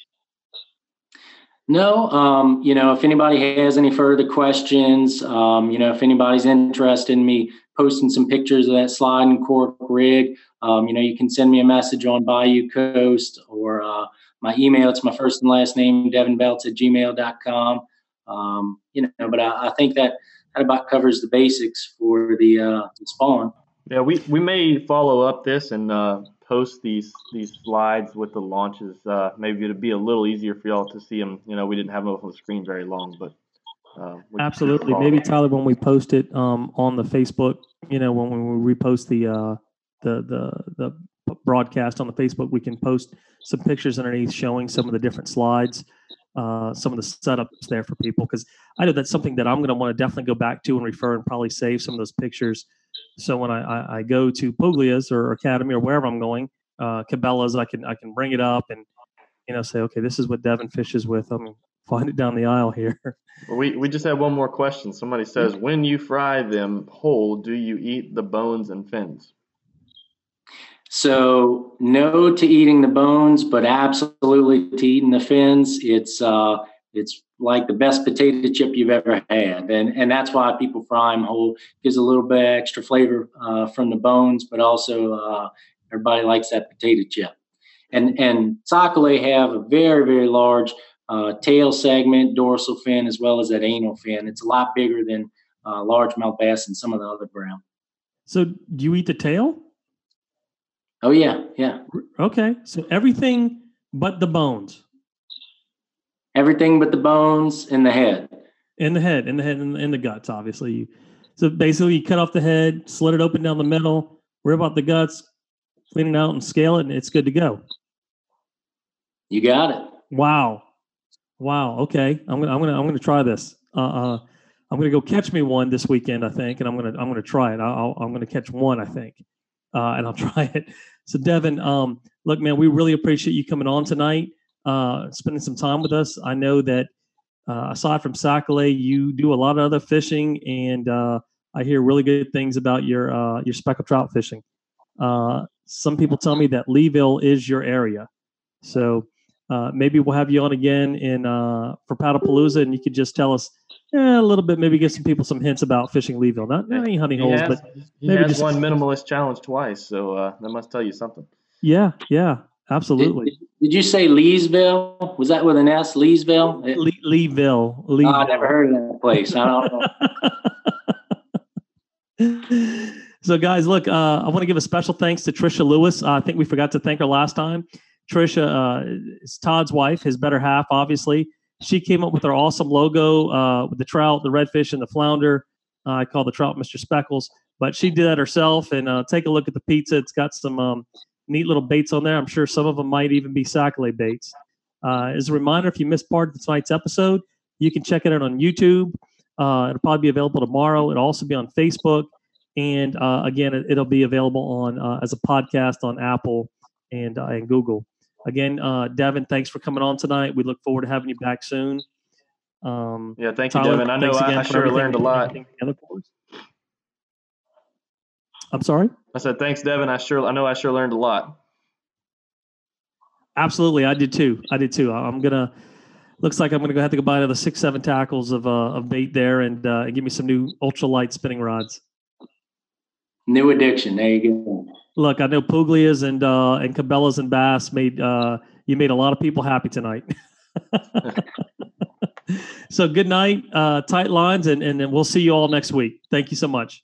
No, um, you know, if anybody has any further questions, um, you know, if anybody's interested in me posting some pictures of that slide and cork rig, um, you know, you can send me a message on Bayou Coast or uh, my email. It's my first and last name, devinbelts at gmail.com. Um, you know, but I, I, think that that about covers the basics for the, uh, the spawn. Yeah, we, we may follow up this and uh, post these these slides with the launches. Uh, maybe it'd be a little easier for y'all to see them. You know, we didn't have them on the screen very long, but uh, absolutely. Maybe Tyler, when we post it um, on the Facebook, you know, when we repost the uh, the the the broadcast on the Facebook, we can post some pictures underneath showing some of the different slides, uh, some of the setups there for people. Because I know that's something that I'm going to want to definitely go back to and refer and probably save some of those pictures so when I, I, I go to Puglia's or Academy or wherever I'm going, uh, Cabela's, I can I can bring it up and you know say, okay, this is what Devin fishes with. I'm find it down the aisle here. We we just have one more question. Somebody says, when you fry them whole, do you eat the bones and fins? So no to eating the bones, but absolutely to eating the fins. It's uh, it's like the best potato chip you've ever had, and and that's why people fry them whole. Gives a little bit extra flavor uh, from the bones, but also uh, everybody likes that potato chip. And and sac-a-lait have a very very large uh, tail segment, dorsal fin, as well as that anal fin. It's a lot bigger than uh, largemouth bass and some of the other brown. So, do you eat the tail? Oh yeah, yeah. Okay, so everything but the bones everything but the bones and the head. In the head, in the head, and in the guts, obviously. So basically, you cut off the head, slit it open down the middle, rip out the guts, clean it out, and scale it, and it's good to go. You got it. Wow, wow. Okay, I'm gonna, I'm gonna, I'm gonna try this. Uh, uh I'm going to go catch me one this weekend, I think, and I'm going to I'm to try it. I'll, I'm going to catch one, I think, uh, and I'll try it. So, Devin, um, look, man, we really appreciate you coming on tonight, uh, spending some time with us. I know that uh, aside from Sac-A-Lait, you do a lot of other fishing, and uh, I hear really good things about your uh, your speckled trout fishing. Uh, some people tell me that Leeville is your area, so maybe we'll have you on again in for Paddlepalooza, and you could just tell us eh, a little bit, maybe give some people some hints about fishing Leeville. Not, not any hunting He holes, has, but he maybe has just- won minimalist challenge twice, so uh, that must tell you something. yeah, yeah, Did, absolutely. did you say Leesville? Was that with an S, Leesville? It- Le- Leeville, Oh, I Leeville. never heard of that place. I don't know. so guys look uh, i want to give a special thanks to trisha lewis uh, i think we forgot to thank her last time trisha uh, is todd's wife his better half obviously she came up with our awesome logo uh, with the trout the redfish and the flounder. Uh, i call the trout mr speckles. But she did that herself and uh, take a look at the pizza. It's got some um, neat little baits on there. I'm sure some of them might even be Sac-A-Lait baits. Uh, as a reminder if you missed part of tonight's episode you can check it out on youtube. Uh, it'll probably be available tomorrow. It'll also be on Facebook, and uh, again, it, will be available on as a podcast on Apple and and Google. Again, uh, Devin, thanks for coming on tonight. We look forward to having you back soon. Um, Yeah, thank you, Tyler, Devin. I know I, I sure learned a lot. put together for us. I'm sorry. I said thanks, Devin. I sure I know I sure learned a lot. Absolutely, I did too. I did too. I- I'm gonna. Looks like I'm gonna go have to go buy another six, seven tackles of uh, of bait there, and uh, and give me some new ultralight spinning rods. New addiction. There you go. Look, I know Puglia's and uh, and Cabela's and Bass made uh, you made a lot of people happy tonight. so good night, uh, tight lines, and and then we'll see you all next week. Thank you so much.